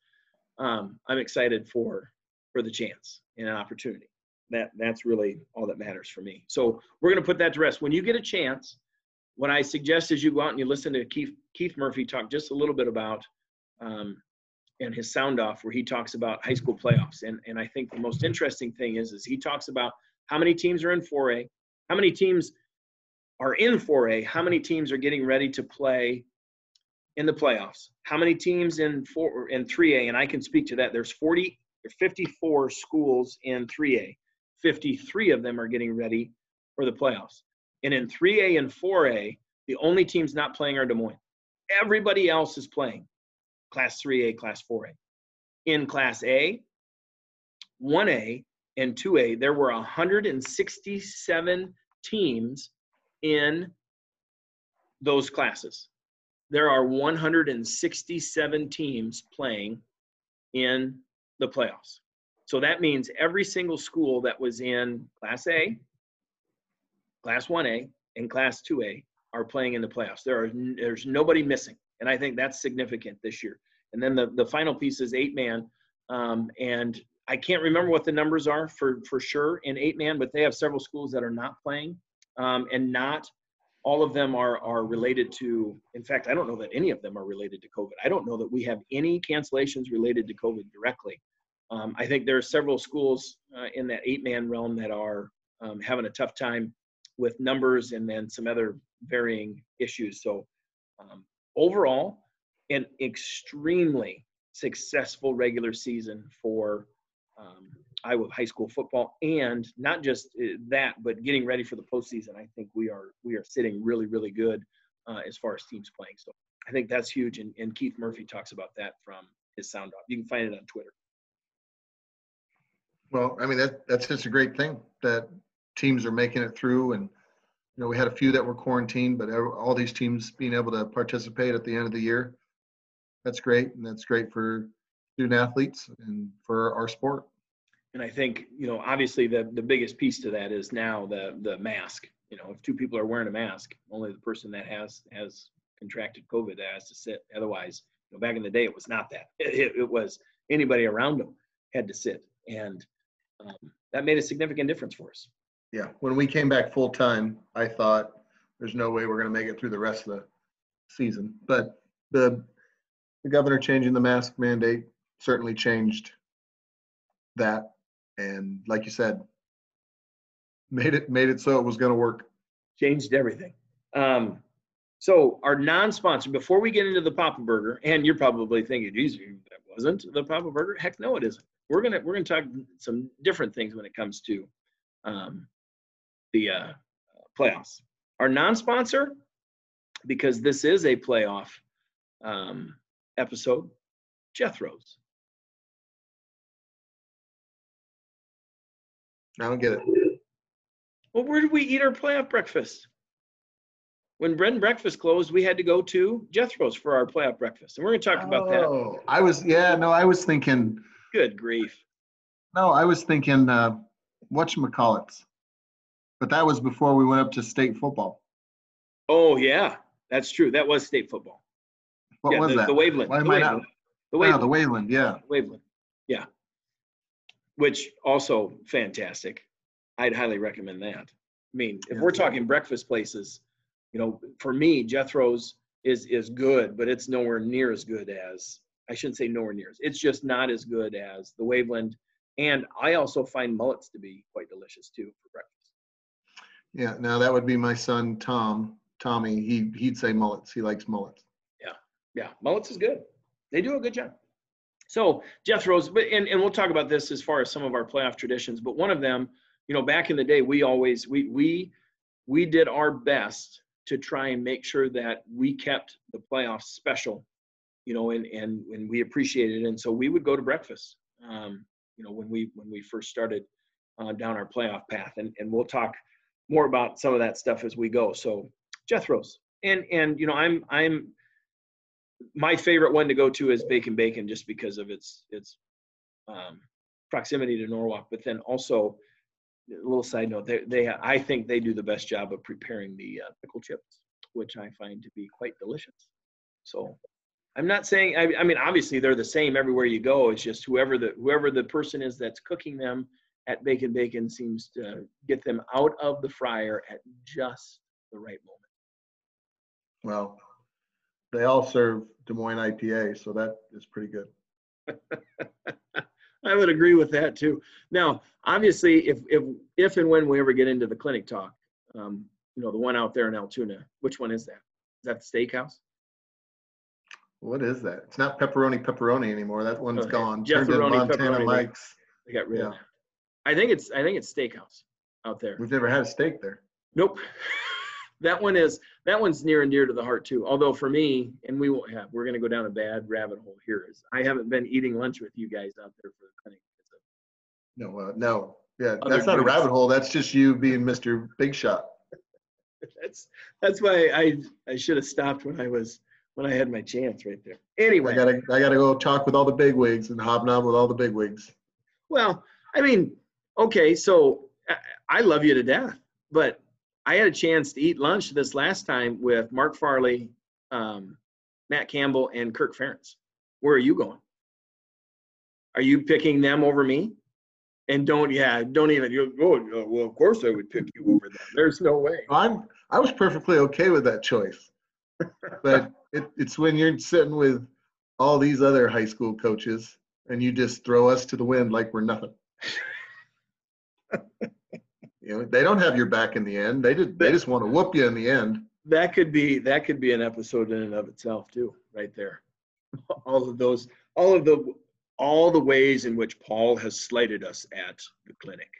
um, I'm excited for for the chance and an opportunity. That that's really all that matters for me. So we're going to put that to rest. When you get a chance, what I suggest is you go out and you listen to Keith Keith Murphy talk just a little bit about um, and his sound off where he talks about high school playoffs. And and I think the most interesting thing is is he talks about how many teams are in 4A, how many teams are in 4A, how many teams are getting ready to play in the playoffs, how many teams in four in 3A, and I can speak to that. There's 40 or 54 schools in 3A. 53 of them are getting ready for the playoffs. And in 3A and 4A, the only teams not playing are Des Moines. Everybody else is playing Class 3A, Class 4A. In Class A, 1A, and 2A, there were 167 teams in those classes. There are 167 teams playing in the playoffs. So that means every single school that was in Class A, Class 1A, and Class 2A are playing in the playoffs. There are there's nobody missing, and I think that's significant this year. And then the the final piece is eight man, um, and I can't remember what the numbers are for for sure in eight man, but they have several schools that are not playing, um, and not all of them are are related to. In fact, I don't know that any of them are related to COVID. I don't know that we have any cancellations related to COVID directly. Um, I think there are several schools uh, in that eight man realm that are um, having a tough time with numbers and then some other varying issues. So um, overall, an extremely successful regular season for um, Iowa high school football, and not just uh, that, but getting ready for the postseason. I think we are we are sitting really really good uh, as far as teams playing. So I think that's huge, and, and Keith Murphy talks about that from his sound off. You can find it on Twitter. Well, I mean that that's just a great thing that teams are making it through, and you know we had a few that were quarantined, but all these teams being able to participate at the end of the year, that's great, and that's great for student athletes and for our sport. And I think, you know, obviously the, the biggest piece to that is now the, the mask. You know, if two people are wearing a mask, only the person that has, has contracted COVID has to sit. Otherwise, you know, back in the day, it was not that. It, it was anybody around them had to sit. And um, that made a significant difference for us. Yeah, when we came back full time, I thought there's no way we're going to make it through the rest of the season. But the the governor changing the mask mandate certainly changed that, and like you said, made it made it so it was going to work. Changed everything. Um, so our non-sponsor, before we get into the Papa Burger, and you're probably thinking, geez, that wasn't the Papa Burger. Heck no, it isn't. We're gonna we're gonna talk some different things when it comes to um, the uh, playoffs. Our non-sponsor, because this is a playoff um, episode, Jethro's. I don't get it. Well, where did we eat our playoff breakfast? When bread and breakfast closed, we had to go to Jethro's for our playoff breakfast, and we're going to talk about that. Oh, I was yeah no, I was thinking Good grief. No, I was thinking uh, whatchamacallits. But that was before we went up to state football. Oh yeah, that's true. That was state football. What yeah, was the, that? The Waveland. Why the am I not- Waveland. The Wow, Waveland. the Wayland, yeah. Waveland. Yeah. Which also fantastic. I'd highly recommend that. I mean, if Yeah. we're talking breakfast places, you know, for me, Jethro's is is good, but it's nowhere near as good as I shouldn't say nowhere near. as- It's just not as good as the Waveland. And I also find mullets to be quite delicious too for breakfast. Yeah, now that would be my son, Tom, Tommy. He, he'd say mullets. He likes mullets. Yeah, yeah, mullets is good. They do a good job. So Jethro's, but and, and we'll talk about this as far as some of our playoff traditions. But one of them, you know, back in the day, we always we we we did our best to try and make sure that we kept the playoffs special, you know, and and and we appreciated it. And so we would go to breakfast, um, you know, when we when we first started uh, down our playoff path, and and we'll talk more about some of that stuff as we go. So Jeff Jethro's, and and you know, I'm I'm my favorite one to go to is Bacon Bacon, just because of its its um, proximity to Norwalk. But then also, a little side note, they they I think they do the best job of preparing the uh, pickle chips, which I find to be quite delicious. So, I'm not saying I, I mean obviously they're the same everywhere you go. It's just whoever the whoever the person is that's cooking them at Bacon Bacon seems to get them out of the fryer at just the right moment. Well, they all serve Des Moines IPA, so that is pretty good. (laughs) I would agree with that too. Now, obviously, if if if and when we ever get into the clinic talk, um, you know, the one out there in Altoona, which one is that? Is that the steakhouse? What is that? It's not pepperoni pepperoni anymore. That one's Okay. gone. Turned into Montana pepperoni. Mike's. They got rid of Yeah. that. I think it's I think it's steakhouse out there. We've never had a steak there. Nope. (laughs) that one is that one's near and dear to the heart too. Although for me, and we won't have, we're gonna go down a bad rabbit hole here. Is I haven't been eating lunch with you guys out there for the clinic. No, uh, no. Yeah, Other that's not a rabbit hole. That's just you being Mr. Big Shot. (laughs) That's that's why I I should have stopped when I was when I had my chance right there. Anyway, I gotta, I gotta go talk with all the big wigs and hobnob with all the big wigs. well, I mean, okay, so I, I love you to death, but I had a chance to eat lunch this last time with Mark Farley, um, Matt Campbell, and Kirk Ferentz. Where are you going? Are you picking them over me? And don't, yeah, don't even. You oh, well, of course I would pick you over them. There's no way. I'm, I was perfectly okay with that choice. (laughs) But it, it's when you're sitting with all these other high school coaches and you just throw us to the wind like we're nothing. (laughs) You know, they don't have your back in the end. They just, they just want to whoop you in the end. that could be that could be an episode in and of itself too right there (laughs) all of those all of the all the ways in which paul has slighted us at the clinic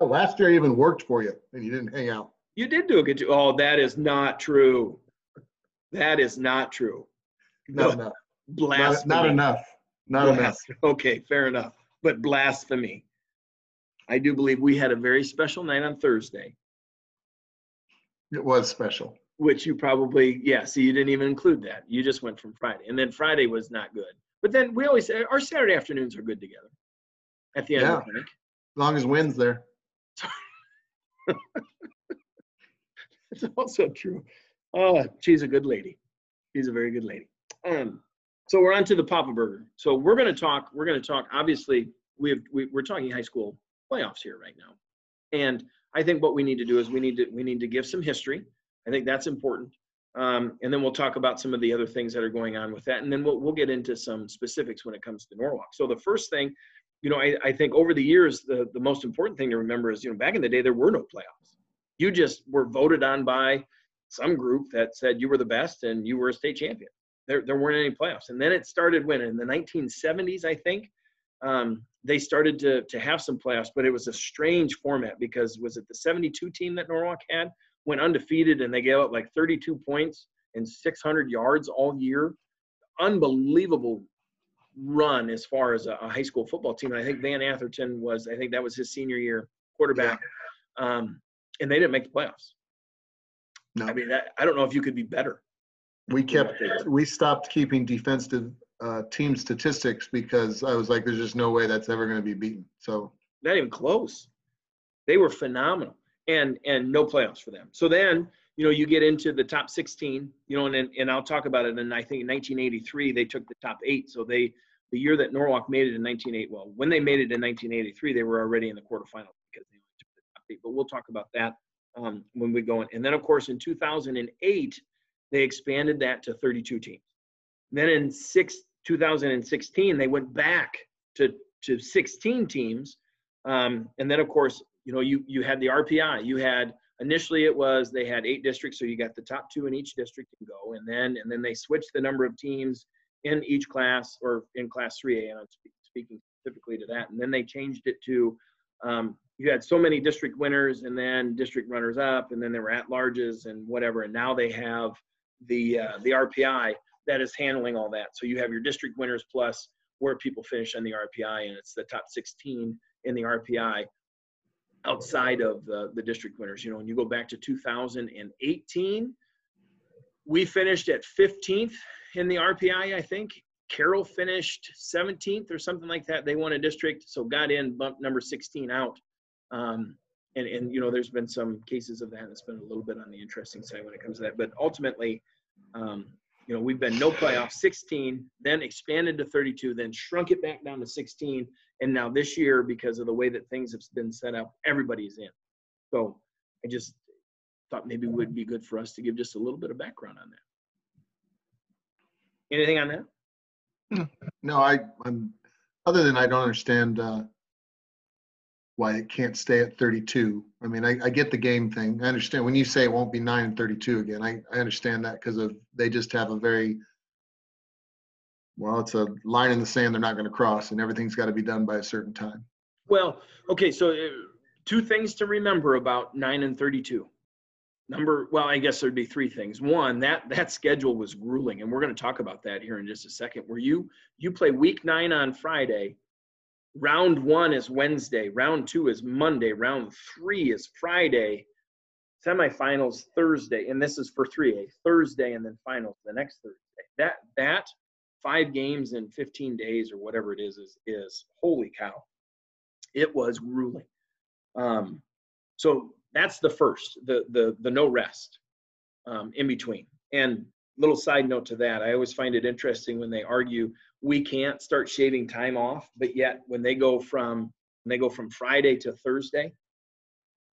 Hell, Last year I even worked for you and you didn't hang out. you did do a good job oh that is not true that is not true Not No, (laughs) enough. Not, blasphemy not enough. Not enough. (laughs) Okay fair enough but blasphemy i do believe we had a very special night on thursday. It was special. which you probably yeah see you didn't even include that. You just went from friday. And then friday was not good. But then we always say our saturday afternoons are good together. At the end of the clinic As long as wind's there. (laughs) it's also true. Oh she's a good lady. She's a very good lady. Um so we're on to the papa burger. So we're going to talk we're going to talk obviously we have we, we're talking high school playoffs here right now. And i think what we need to do is we need to we need to give some history. I think that's important. Um, and then we'll talk about some of the other things that are going on with that. And then we'll, we'll get into some specifics when it comes to norwalk. So the first thing you know I, I think over the years the, the most important thing to remember is you know back in the day there were no playoffs. You just were voted on by some group that said you were the best and you were a state champion. There, there weren't any playoffs. And then it started when? In the 1970s, I think, um, they started to, to have some playoffs, but it was a strange format because was it the 72 team that Norwalk had went undefeated and they gave up like 32 points and 600 yards all year. Unbelievable run as far as a, a high school football team. And I think Van Atherton was, I think that was his senior year quarterback. Um, and they didn't make the playoffs. No. I mean, that, I don't know if you could be better. We kept, we stopped keeping defensive, uh, team statistics because I was like, there's just no way that's ever going to be beaten. So not even close. They were phenomenal, and and no playoffs for them. So then you know you get into the top 16, you know, and and I'll talk about it. And I think in 1983 they took the top eight. So they the year that Norwalk made it in 1980, well, when they made it in 1983, they were already in the quarterfinals because they took the top eight. But we'll talk about that um, when we go in. And then of course in 2008 they expanded that to 32 teams. Then in six 2016 they went back to to 16 teams um, and then of course, you know, you you had the RPI. You had initially it was they had eight districts, so you got the top two in each district and go, and then and then they switched the number of teams in each class or in class 3A. And I'm speaking specifically to that. And then they changed it to um, you had so many district winners and then district runners up, and then there were at larges and whatever. And now they have the uh, the RPI that is handling all that. So you have your district winners plus where people finish on the RPI, and it's the top 16 in the RPI outside of the, the district winners. You know, when you go back to 2018, we finished at 15th in the RPI, I think. Carroll finished 17th or something like that. They won a district, so got in, bumped number 16 out. Um, and, and, you know, there's been some cases of that. It's been a little bit on the interesting side when it comes to that. But ultimately, um, you know, we've been no playoff 16, then expanded to 32, then shrunk it back down to 16. And now this year, because of the way that things have been set up, everybody's in. So I just thought maybe it would be good for us to give just a little bit of background on that. Anything on that? no, I, I'm, other than I don't understand uh, why it can't stay at 32. I mean, I, I get the game thing. I understand when you say it won't be 9 and 32 again. I, I understand that because of they just have a very well, it's a line in the sand they're not going to cross, and everything's got to be done by a certain time. Well, okay, so uh, two things to remember about 9 and 32. Number, well, I guess there'd be three things. One, that that schedule was grueling, and we're going to talk about that here in just a second. Where you you play week nine on Friday, round one is Wednesday, round two is Monday, round three is Friday, semifinals Thursday, and this is for 3A, Thursday, and then finals the next Thursday. That that five games in 15 days or whatever it is is is holy cow. It was grueling. Um, so that's the first, the the the no rest um, in between. And little side note to that, I always find it interesting when they argue we can't start shaving time off, but yet when they go from when they go from Friday to Thursday,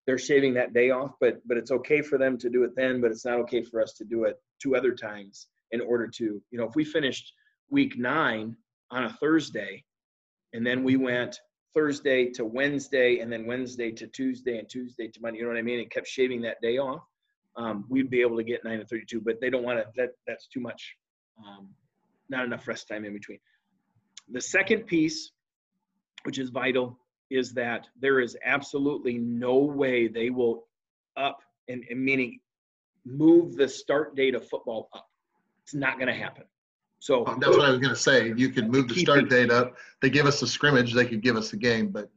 they're shaving that day off, but but it's okay for them to do it then, but it's not okay for us to do it two other times in order to, you know, if we finished week nine on a Thursday, and then we went Thursday to Wednesday, and then Wednesday to Tuesday, and Tuesday to Monday, you know what I mean? And kept shaving that day off um, we'd be able to get nine to 32, but they don't want to, that, that's too much. Um, not enough rest time in between. The second piece, which is vital, is that there is absolutely no way they will up and, and meaning move the start date of football up. It's not going to happen. So um, that's what I was going to say. You could move the start date up. They give us a scrimmage. They could give us a game, but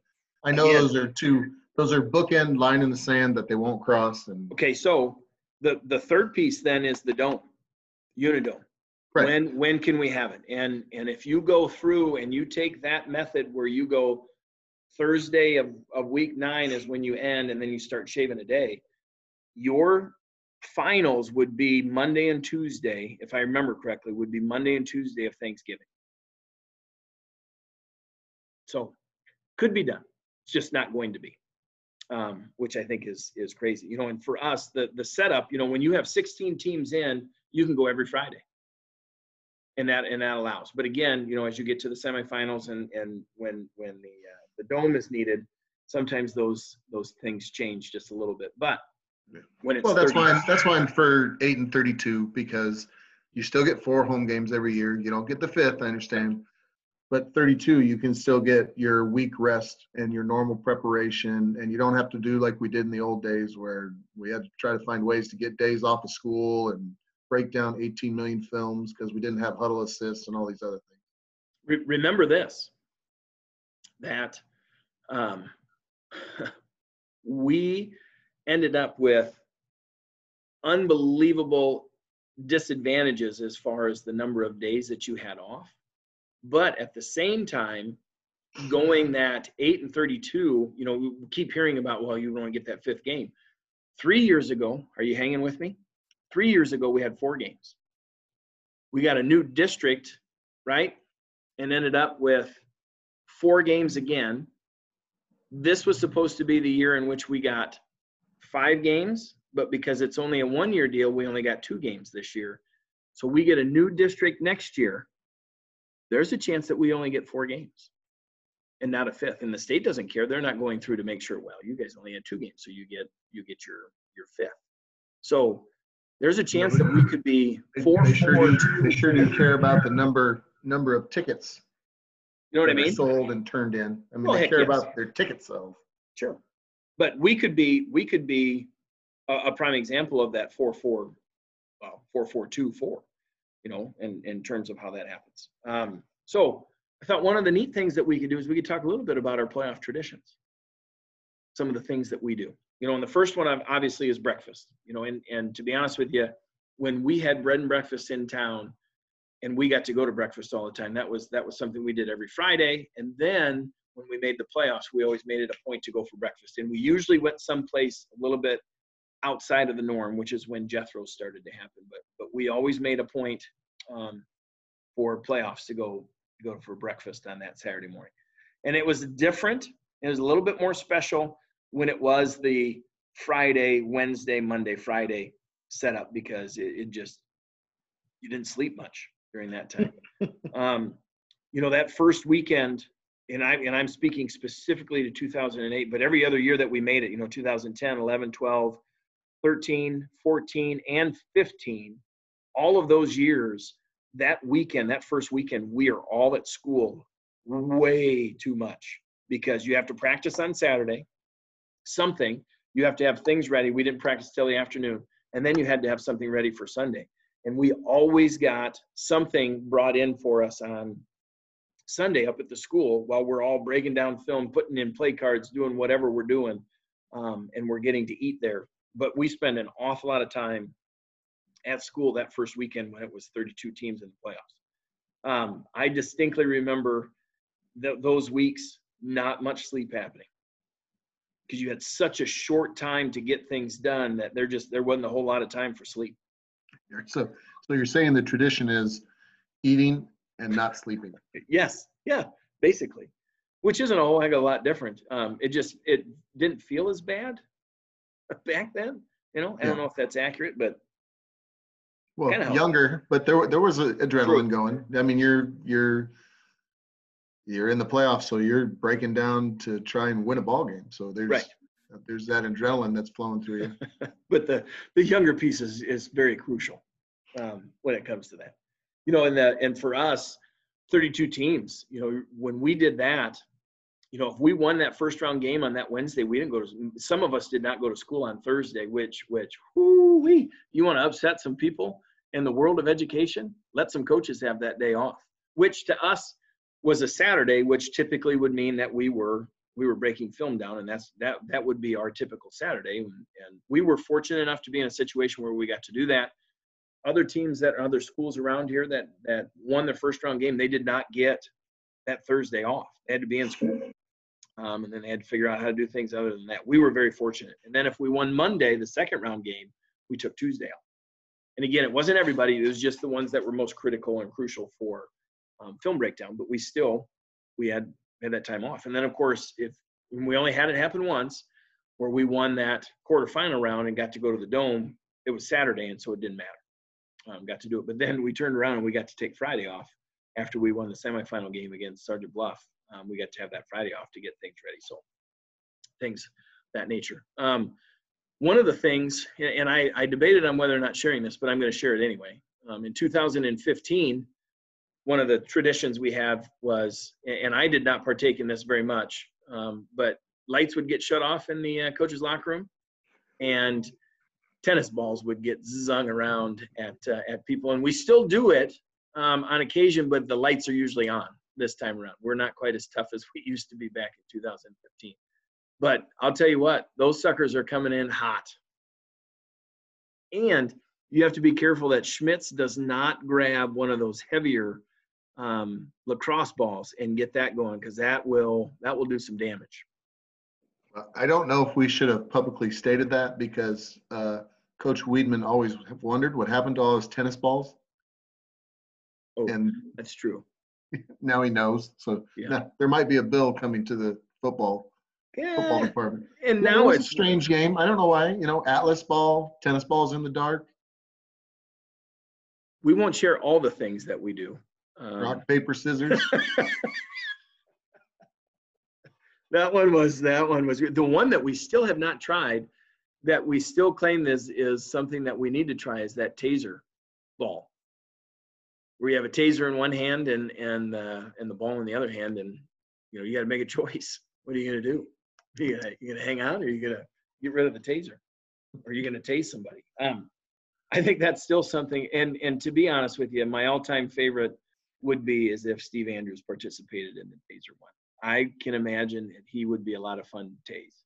I know those are two. Those are bookend line in the sand that they won't cross. And okay, so the the third piece then is the dome, UNI-Dome. Right. When when can we have it? And and if you go through and you take that method where you go Thursday of, of week nine is when you end and then you start shaving a day, your finals would be Monday and Tuesday, if I remember correctly, would be Monday and Tuesday of Thanksgiving. So could be done. It's just not going to be um, which I think is is crazy. You know, and for us, the the setup, you know, when you have 16 teams in, you can go every Friday, and that and that allows. But again, you know, as you get to the semifinals and and when when the uh, the dome is needed, sometimes those those things change just a little bit. But when it's well, that's 30, fine. That's fine for eight and 32 because you still get four home games every year. You don't get the fifth. I understand but 32 you can still get your week rest and your normal preparation and you don't have to do like we did in the old days where we had to try to find ways to get days off of school and break down 18 million films because we didn't have Hudl Assist and all these other things remember this that um, (laughs) we ended up with unbelievable disadvantages as far as the number of days that you had off But at the same time, going that eight and 32, you know, we keep hearing about, well, you want to get that fifth game. Three years ago, are you hanging with me? Three years ago, we had four games. We got a new district, right? And ended up with four games again. This was supposed to be the year in which we got five games, but because it's only a one year deal, we only got two games this year. So we get a new district next year. There's a chance that we only get four games and not a fifth. And the state doesn't care. They're not going through to make sure, well, you guys only had two games, so you get you get your your fifth. So there's a chance that we could be They- four, They sure four, do, they sure do care about the number, number of tickets. You know what I mean? Sold and turned in. I mean, Oh, they care yes. about their tickets sold. Sure. But we could be, we could be a, a prime example of that four, four, well, four, four, two, four, you know, in, in terms of how that happens. Um, so I thought one of the neat things that we could do is we could talk a little bit about our playoff traditions. Some of the things that we do, you know, and the first one ob- obviously is breakfast, you know, and, and to be honest with you, when we had bread and breakfast in town and we got to go to breakfast all the time, that was, that was something we did every Friday. And then when we made the playoffs, we always made it a point to go for breakfast. And we usually went someplace a little bit outside of the norm, which is when Jethro started to happen. But but we always made a point um, for playoffs to go to go for breakfast on that Saturday morning. And it was different. It was a little bit more special when it was the Friday, Wednesday, Monday, Friday setup because it, it just you didn't sleep much during that time. (laughs) um, you know that first weekend and I and I'm speaking specifically to 2008, but every other year that we made it, you know, 2010, 11, 12, 13, 14, and 15, all of those years, that weekend, that first weekend, we are all at school way too much because you have to practice on Saturday, something, you have to have things ready. We didn't practice till the afternoon, and then you had to have something ready for Sunday. And we always got something brought in for us on Sunday up at the school while we're all breaking down film, putting in play cards, doing whatever we're doing, um, and we're getting to eat there. But we spend an awful lot of time at school that first weekend when it was 32 teams in the playoffs. Um, I distinctly remember th- those weeks, not much sleep happening because you had such a short time to get things done that there just there wasn't a whole lot of time for sleep. So, so you're saying the tradition is eating and not sleeping. Yes, yeah, basically, which isn't a whole heck of a lot different. Um, it just it didn't feel as bad (laughs) back then. You know, I don't know if that's accurate, but Well, younger, but there, there was a adrenaline going. I mean, you're, you're, you're in the playoffs, so you're breaking down to try and win a ball game. So there's, Right. there's that adrenaline that's flowing through you. (laughs) but the the younger piece is is very crucial um, when it comes to that. You know, and that and for us, 32 teams. You know, when we did that, you know, if we won that first round game on that Wednesday, we didn't go to. Some of us did not go to school on Thursday, which which whoo wee! you want to upset some people in the world of education? Let some coaches have that day off, which to us was a Saturday, which typically would mean that we were we were breaking film down and that's that that would be our typical saturday and, we were fortunate enough to be in a situation where we got to do that. Other teams that other schools around here that that won their first round game they did not get that thursday off. They had to be in school um, and then they had to figure out how to do things other than that. We were very fortunate. And then if we won monday the second round game we took tuesday off. And again it wasn't everybody it was just the ones that were most critical and crucial for um, film breakdown but we still we had had that time off. And then, of course, if we only had it happen once, where we won that quarterfinal round and got to go to the dome, it was Saturday, and so it didn't matter. Um, got to do it, but then we turned around and we got to take Friday off after we won the semifinal game against Sergeant Bluff. Um, we got to have that Friday off to get things ready. So things that nature. Um, one of the things, and I, I debated on whether or not sharing this, but I'm going to share it anyway. Um, in 2015, one of the traditions we have was, and I did not partake in this very much, um, but lights would get shut off in the uh, coach's locker room, and tennis balls would get zung around at uh, at people, and we still do it um, on occasion, but the lights are usually on this time around. We're not quite as tough as we (laughs) used to be back in 2015. But I'll tell you what, those suckers are coming in hot. And you have to be careful that Schmitz does not grab one of those heavier um, lacrosse balls and get that going because that will that will do some damage. I don't know if we should have publicly stated that because uh, Coach Weedman always have wondered what happened to all his tennis balls, Oh, and that's true. (laughs) now he knows. So Yeah. now, there might be a bill coming to the football football department. and Yeah, it now a it's strange game. I don't know why. You know, Atlas ball, tennis balls in the dark, we won't share all the things that we do. Um, rock paper scissors. (laughs) That one was that one was the one that we still have not tried. That we still claim is is something that we need to try is that taser ball, where you have a taser in one hand and and uh, and the ball in the other hand, and you know you got to make a (laughs) choice. What are you gonna do? Are you gonna you gonna hang out, or are you gonna get rid of the taser, or are you gonna tase somebody? Um, I think that's still something. And and to be honest with you, my all time favorite would be is if Steve Andrews participated in the taser one. I can imagine that he would be a lot of fun to tase.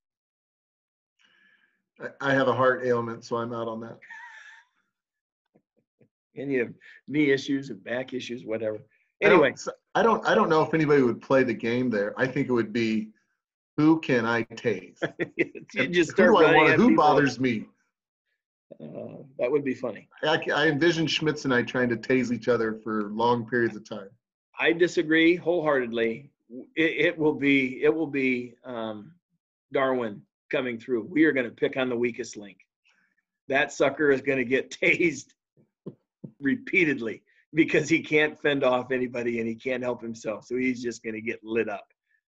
I- have a heart ailment, so I'm out on that. And you have knee issues and back issues, whatever. I don't- Anyway, I don't. I don't know if anybody would play the game there. I think it would be, who can I tase? (laughs) you just who start do I running at Who bothers me? Uh, that would be funny. I envision Schmitz and I trying to tase each other for long periods of time. I disagree wholeheartedly. It, it will be it will be um, Darwin coming through. We are going to pick on the weakest link. That sucker is going to get (laughs) tased repeatedly because he can't fend off anybody and he can't help himself. So he's just going to get lit up,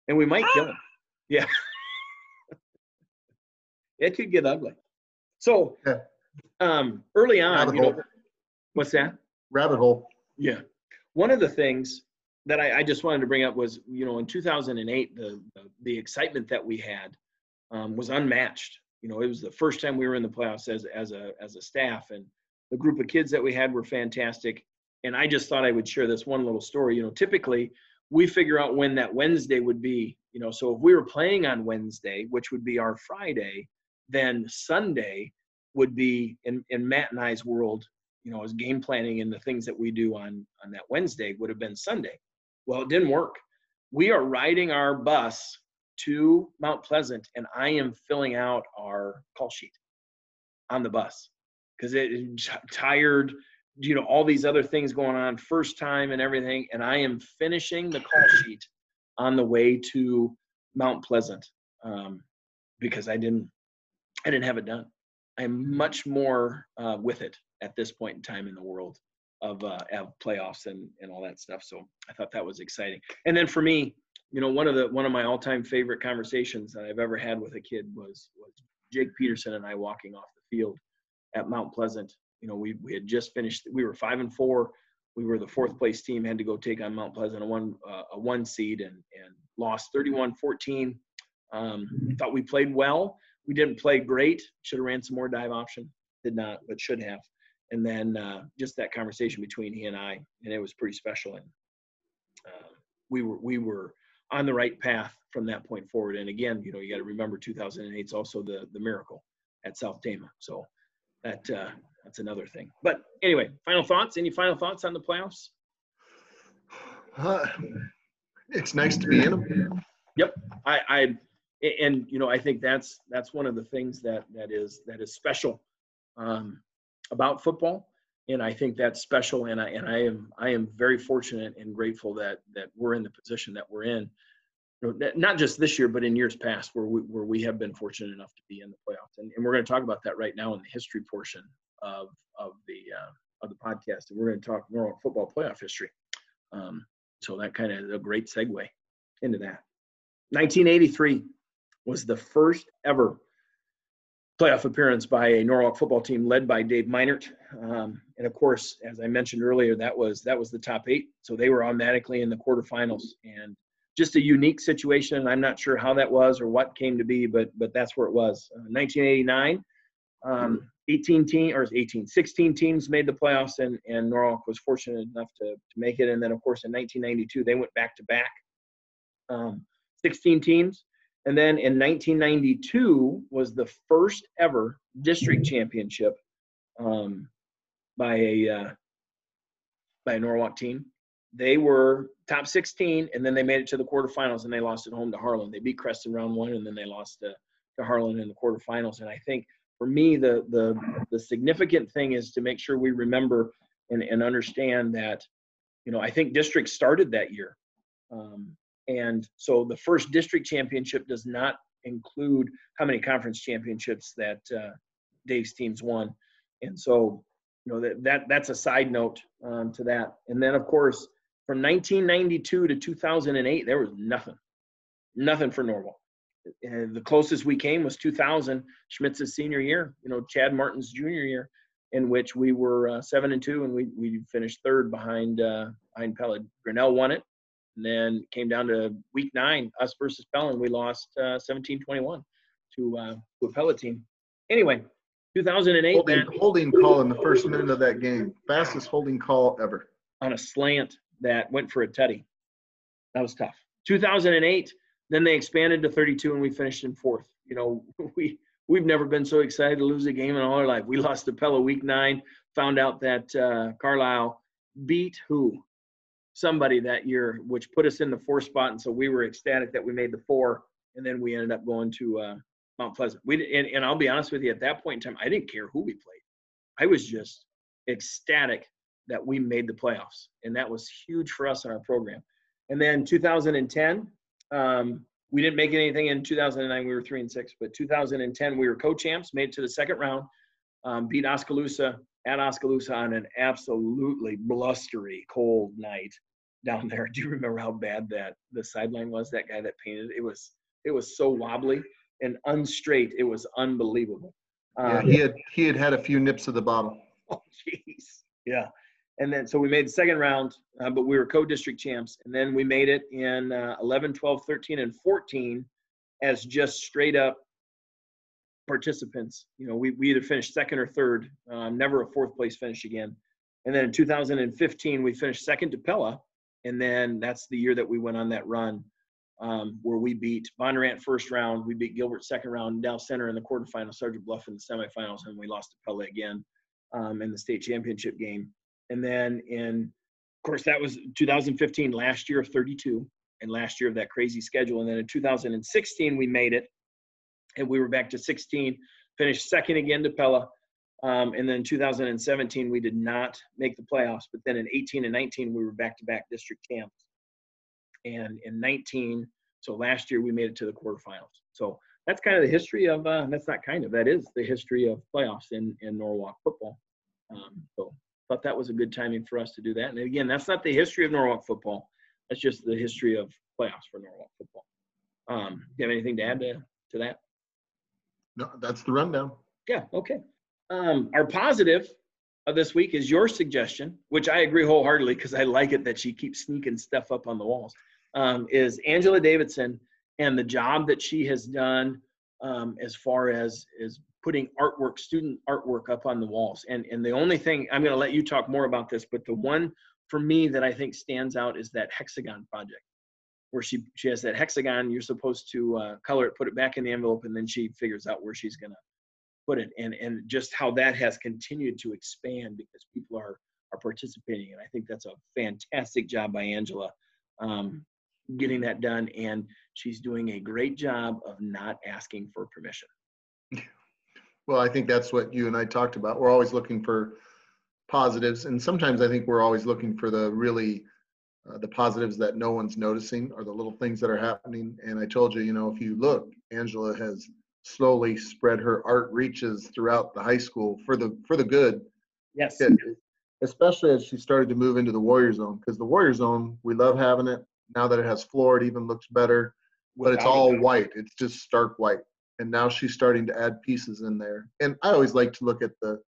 and we might kill him. (gasps) Yeah, (laughs) it could get ugly. So Yeah. Um, early on, Rabbit you know, hole. what's that? Rabbit hole. Yeah. One of the things that I, I just wanted to bring up was, you know, in 2008, the the, the excitement that we had um, was unmatched. You know, it was the first time we were in the playoffs as as a as a staff, and the group of kids that we had were fantastic. And I just thought I would share this one little story. You know, typically we figure out when that Wednesday would be. You know, so if we were playing on Wednesday, which would be our Friday, then Sunday would be in in Matt and I's world you know, as game planning and the things that we do on on that Wednesday would have been Sunday. Well, it didn't work. We are riding our bus to Mount Pleasant, and I am filling out our call sheet on the bus because it tired. You know, all these other things going on, first time and everything, and I am finishing the call sheet on the way to Mount Pleasant um, because I didn't I didn't have it done. I'm much more uh, with it at this point in time in the world of, uh, of playoffs and, and all that stuff. So I thought that was exciting. And then for me, you know, one of the one of my all-time favorite conversations that I've ever had with a kid was was Jake Peterson and I walking off the field at Mount Pleasant. You know, we we had just finished. We were five and four. We were the fourth place team. Had to go take on Mount Pleasant, a one uh, a one seed, and and lost 31-14. Um, thought we played well. We didn't play great. Should have ran some more dive option. Did not, but should have and then uh, just that conversation between he and I, and it was pretty special. And uh, we were we were on the right path from that point forward. And again, you know, you got to remember 2008 is also the the miracle at South Tama. So that uh, that's another thing. But anyway, final thoughts. Any final thoughts on the playoffs? Uh, it's nice to be in them. Yep, I, I and you know I think that's that's one of the things that that is that is special um, about football, and I think that's special. And I and I am I am very fortunate and grateful that that we're in the position that we're in. You know, Not just this year, but in years past, where we where we have been fortunate enough to be in the playoffs, and, and we're going to talk about that right now in the history portion of of the uh, of the podcast, and we're going to talk more about football playoff history. Um, so that kind of a great segue into that. 1983 was the first ever playoff appearance by a Norwalk football team led by Dave Minert. Um, and of course, as I mentioned earlier, that was that was the top eight, so they were automatically in the quarterfinals. And just a unique situation. And I'm not sure how that was or what came to be, but but that's where it was. Uh, 1989, um, 18 team or 18, 16 teams made the playoffs, and and Norwalk was fortunate enough to to make it. And then of course in 1992 they went back to back. Um, 16 teams. And then in 1992 was the first ever district championship um, by a uh, by a Norwalk team. they were top 16, and then they made it to the quarterfinals, and they lost at home to Harlan. They beat Creston round one, and then they lost to, to Harlan in the quarterfinals. And I think for me, the the the significant thing is to make sure we remember and, and understand that, you know, I think district started that year. Um, and so the first district championship does not include how many conference championships that uh, Dave's teams won. And so, you know, that, that that's a side note um, to that. And then, of course, from 1992 to 2008, there was nothing, nothing for Norwalk. And the closest we came was 2000, Schmitz's senior year, you know, Chad Martin's junior year, in which we were uh, seven and two, and we we finished third behind uh, behind Pella. Grinnell won it, and then came down to week nine, us versus Pella, and we lost uh, 17-21 to uh, to a Pella team. Anyway, 2008 Holding, man, holding call in the first minute of that game. Fastest holding call ever. on a slant that went for a tutty. That was tough. 2008, then they expanded to 32, and we finished in fourth. You know, (laughs) we we've never been so excited to lose a game in all our life. We lost to Pella week nine. Found out that uh, Carlisle beat who? Somebody that year, which put us in the four spot, and so we were ecstatic that we made the four, and then we ended up going to uh, Mount Pleasant. We and, and I'll be honest with you, at that point in time, I didn't care who we played. I was just ecstatic that we made the playoffs, and that was huge for us in our program. And then 2010, um, we didn't make anything in 2009. We were three and six, but 2010 we were co-champs, made it to the second round, um, beat Oskaloosa at Oskaloosa on an absolutely blustery cold night down there. (laughs) Do you remember how bad that the sideline was? That guy that painted it was it was so wobbly and unstraight. It was unbelievable. Yeah, Um, he had he had had a few nips of the bottle. (laughs) Oh, jeez. Yeah. And then, so we made the second round, uh, but we were co-district champs. And then we made it in uh, 11, 12, 13, and 14 as just straight up participants. You know, we, we either finished second or third, um, never a fourth place finish again. And then in 2015, we finished second to Pella. And then that's the year that we went on that run um, where we beat Bondurant first round, we beat Gilbert second round, Dallas Center in the quarterfinals, Sergeant Bluff in the semifinals, and we lost to Pella again um, in the state championship game. And then in, of course, that was 2015, last year of 32, and last year of that crazy schedule. And then in 2016, we made it, and we were back to 16, finished second again to Pella. Um, and then 2017, we did not make the playoffs. But then in 18 and 19, we were back-to-back district champs. And in 19, so last year we made it to the quarterfinals. So that's kind of the history of. Uh, that's not kind of. That is the history of playoffs in in Norwalk football. Um, so thought that was a good timing for us to do that. And again, that's not the history of Norwalk football. That's just the history of playoffs for Norwalk football. Um, do you have anything to add to, to that? No, that's the rundown. Yeah, okay. Um, our positive of this week is your suggestion, which I agree wholeheartedly because I like it that she keeps sneaking stuff up on the walls. Um, is Angela Davidson and the job that she has done um, as far as is putting artwork, student artwork up on the walls. And and the only thing I'm going to let you talk more about this, but the one for me that I think stands out is that hexagon project, where she she has that hexagon. You're supposed to uh, color it, put it back in the envelope, and then she figures out where she's going to put it. And and just how that has continued to expand because people are are participating. And I think that's a fantastic job by Angela. Um, getting that done and she's doing a great job of not asking for permission (laughs) Well, I think that's what you and I talked about. We're always looking for positives, and sometimes I think we're always looking for the really uh, the positives that no one's noticing or the little things that are happening. And I told you, you know, if you look, Angela has slowly spread her art reaches throughout the high school for the for the good. yes. Especially as she started to move into the warrior zone because the warrior zone we love having it. Now that it has floor it even looks better but it's all white. It's just stark white. And now she's starting to add pieces in there. And i always like to look at the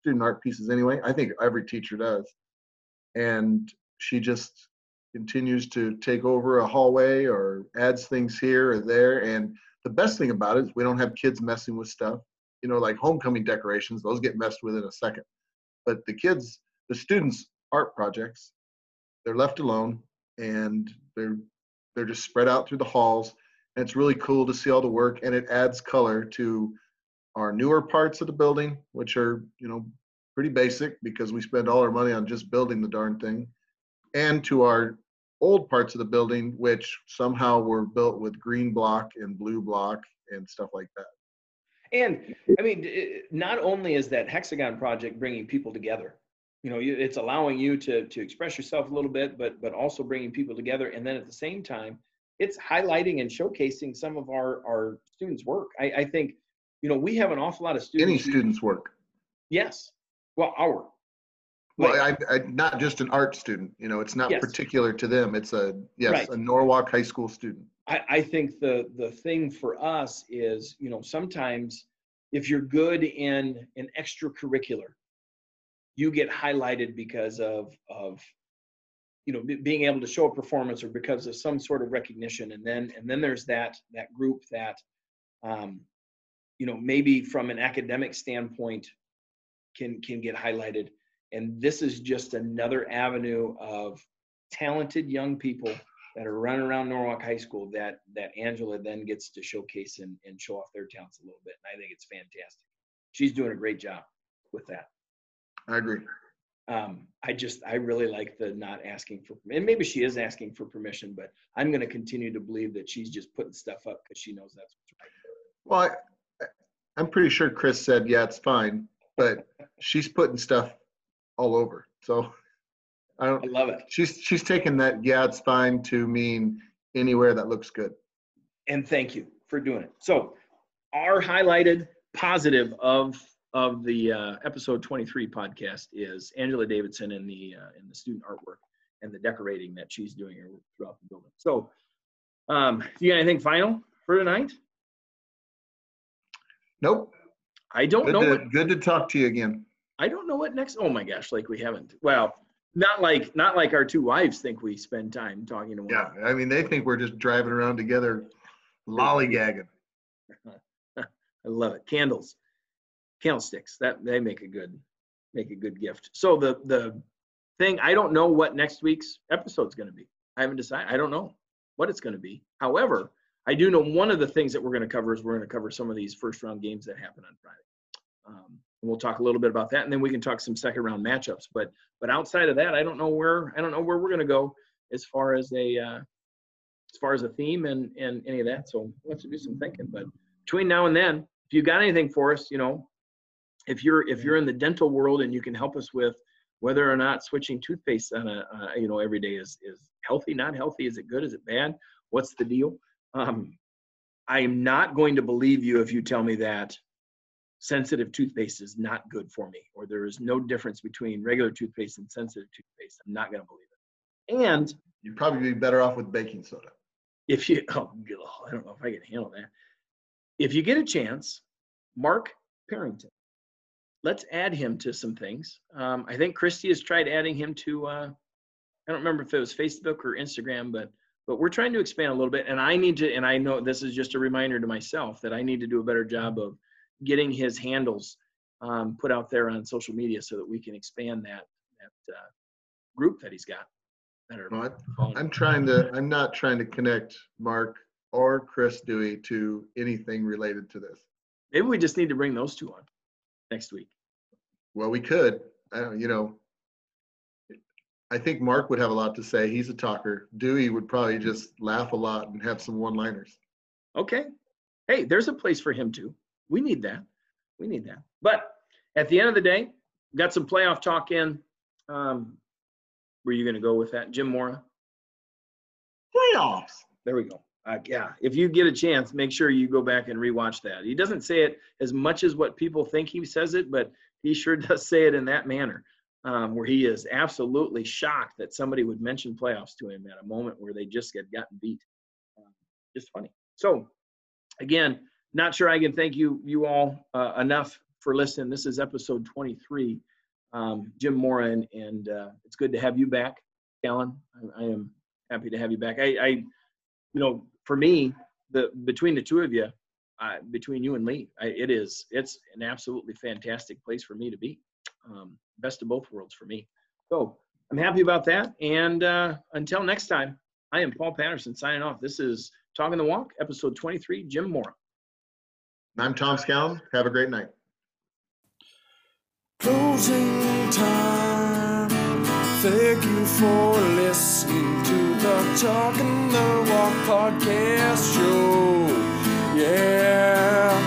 student art pieces anyway. I think every teacher does. And she just continues to take over a hallway or adds things here or there. And the best thing about it is we don't have kids messing with stuff. You know like homecoming decorations those get messed with in a second. But the kids the students art projects they're left alone and they're they're just spread out through the halls. And it's really cool to see all the work and it adds color to our newer parts of the building which are you know pretty basic because we spend all our money on just building the darn thing and to our old parts of the building, which somehow were built with green block and blue block and stuff like that. And I mean, it- not only is that hexagon project bringing people together, you know, it's allowing you to to express yourself a little bit, but but also bringing people together. And then at the same time, it's highlighting and showcasing some of our our students' work. I, I think, you know, we have an awful lot of students. Any student's work. Yes. Well, our. Well, Like- I, I, not just an art student, you know, it's not Yes. particular to them. It's a, yes, Right. a Norwalk High School student. I, I think the the thing for us is, you know, sometimes if you're good in an extracurricular, you get highlighted because of of you know be- being able to show a performance or because of some sort of recognition, and then and then there's that that group that, um, you know, maybe from an academic standpoint, can can get highlighted, and this is just another avenue of talented young people that are running around Norwalk High School that that Angela then gets to showcase and, and show off their talents a little bit. And I think it's fantastic. She's doing a great job with that. I agree. Um, I just I really like the not asking for and maybe she is asking for permission, but I'm going to continue to believe that she's just putting stuff up because she knows that's what's right. Well, I, I'm pretty sure Chris said, yeah, it's fine, but she's putting stuff all over. So I don't, I love it. she's, she's taking that, yeah, it's fine to mean anywhere that looks good. and thank you for doing it. So, our highlighted positive of of the uh, episode 23 podcast is Angela Davidson and the uh, in the student artwork and the decorating that she's doing throughout the building. So, um, do you got anything final for tonight? Nope. I don't Good know. to, What, good to talk to you again. I don't know what next. Oh my gosh, like we haven't. Well, not like not like our two wives think we spend time talking to one. Yeah. I mean, they think we're just driving around together lollygagging. (laughs) I love it. Candles, candlesticks. That they make a good make a good gift. So the the thing I don't know what next week's episode's going to be. I haven't decided. I don't know what it's going to be. However, I do know one of the things that we're going to cover is we're going to cover some of these first round games that happen on Friday. Um, and we'll talk a little bit about that, and then we can talk some second round matchups. But but outside of that, I don't know where I don't know where we're going to go as far as a uh, as far as a theme and and any of that. So we'll have to do some thinking. But between now and then, if you got anything for us, you know, if you're if you're in the dental world and you can help us with whether or not switching toothpaste on a uh, you know every day is is healthy, not healthy, is it good, is it bad, what's the deal? Um, I am not going to believe you if you tell me that sensitive toothpaste is not good for me, or there is no difference between regular toothpaste and sensitive toothpaste. I'm not going to believe it. And You'd probably be better off with baking soda. if you (laughs) oh, I don't know if I can handle that. If you get a chance, Mark Parrington. Let's add him to some things. Um, I think Christy has tried adding him to. Uh, I don't remember if it was Facebook or Instagram, but but we're trying to expand a little bit. And I need to. And I know this is just a reminder to myself that I need to do a better job of getting his handles um, put out there on social media so that we can expand that that uh, group that he's got. That are I, I'm trying to, I'm not trying to connect Mark or Chris Dewey to anything related to this. Maybe we just need to bring those two on next week. Well, we could, I don't, you know. I think Mark would have a lot to say. He's a talker. Dewey would probably just laugh a lot and have some one-liners. Okay. Hey, there's a place for him too. We need that. We need that. But at the end of the day, got some playoff talk in. Um, were you going to go with that, Jim Mora? Playoffs. There we go. Uh, yeah, if you get a chance, make sure you go back and rewatch that. He doesn't say it as much as what people think he says it, but he sure (laughs) does say it in that manner, um, where he is absolutely shocked that somebody would mention playoffs to him at a moment where they just had gotten beat. Um, just funny. So, again, not sure I can thank you you all uh, enough for listening. This is episode 23. Um, Jim Moran, and, uh, it's good to have you back, Alan. I, I am happy to have you back. I, I you know, for me, the between the two of you, uh, between you and Lee, I, it is it's an absolutely fantastic place for me to be. Um, best of both worlds for me. So I'm happy about that. And uh, until next time, I am Paul Patterson signing off. This is Talking the Walk, episode 23. Jim Mora. I'm Tom Scallon. Have a great night. Closing time Thank you for listening to the Talking the Walk podcast show. Yeah.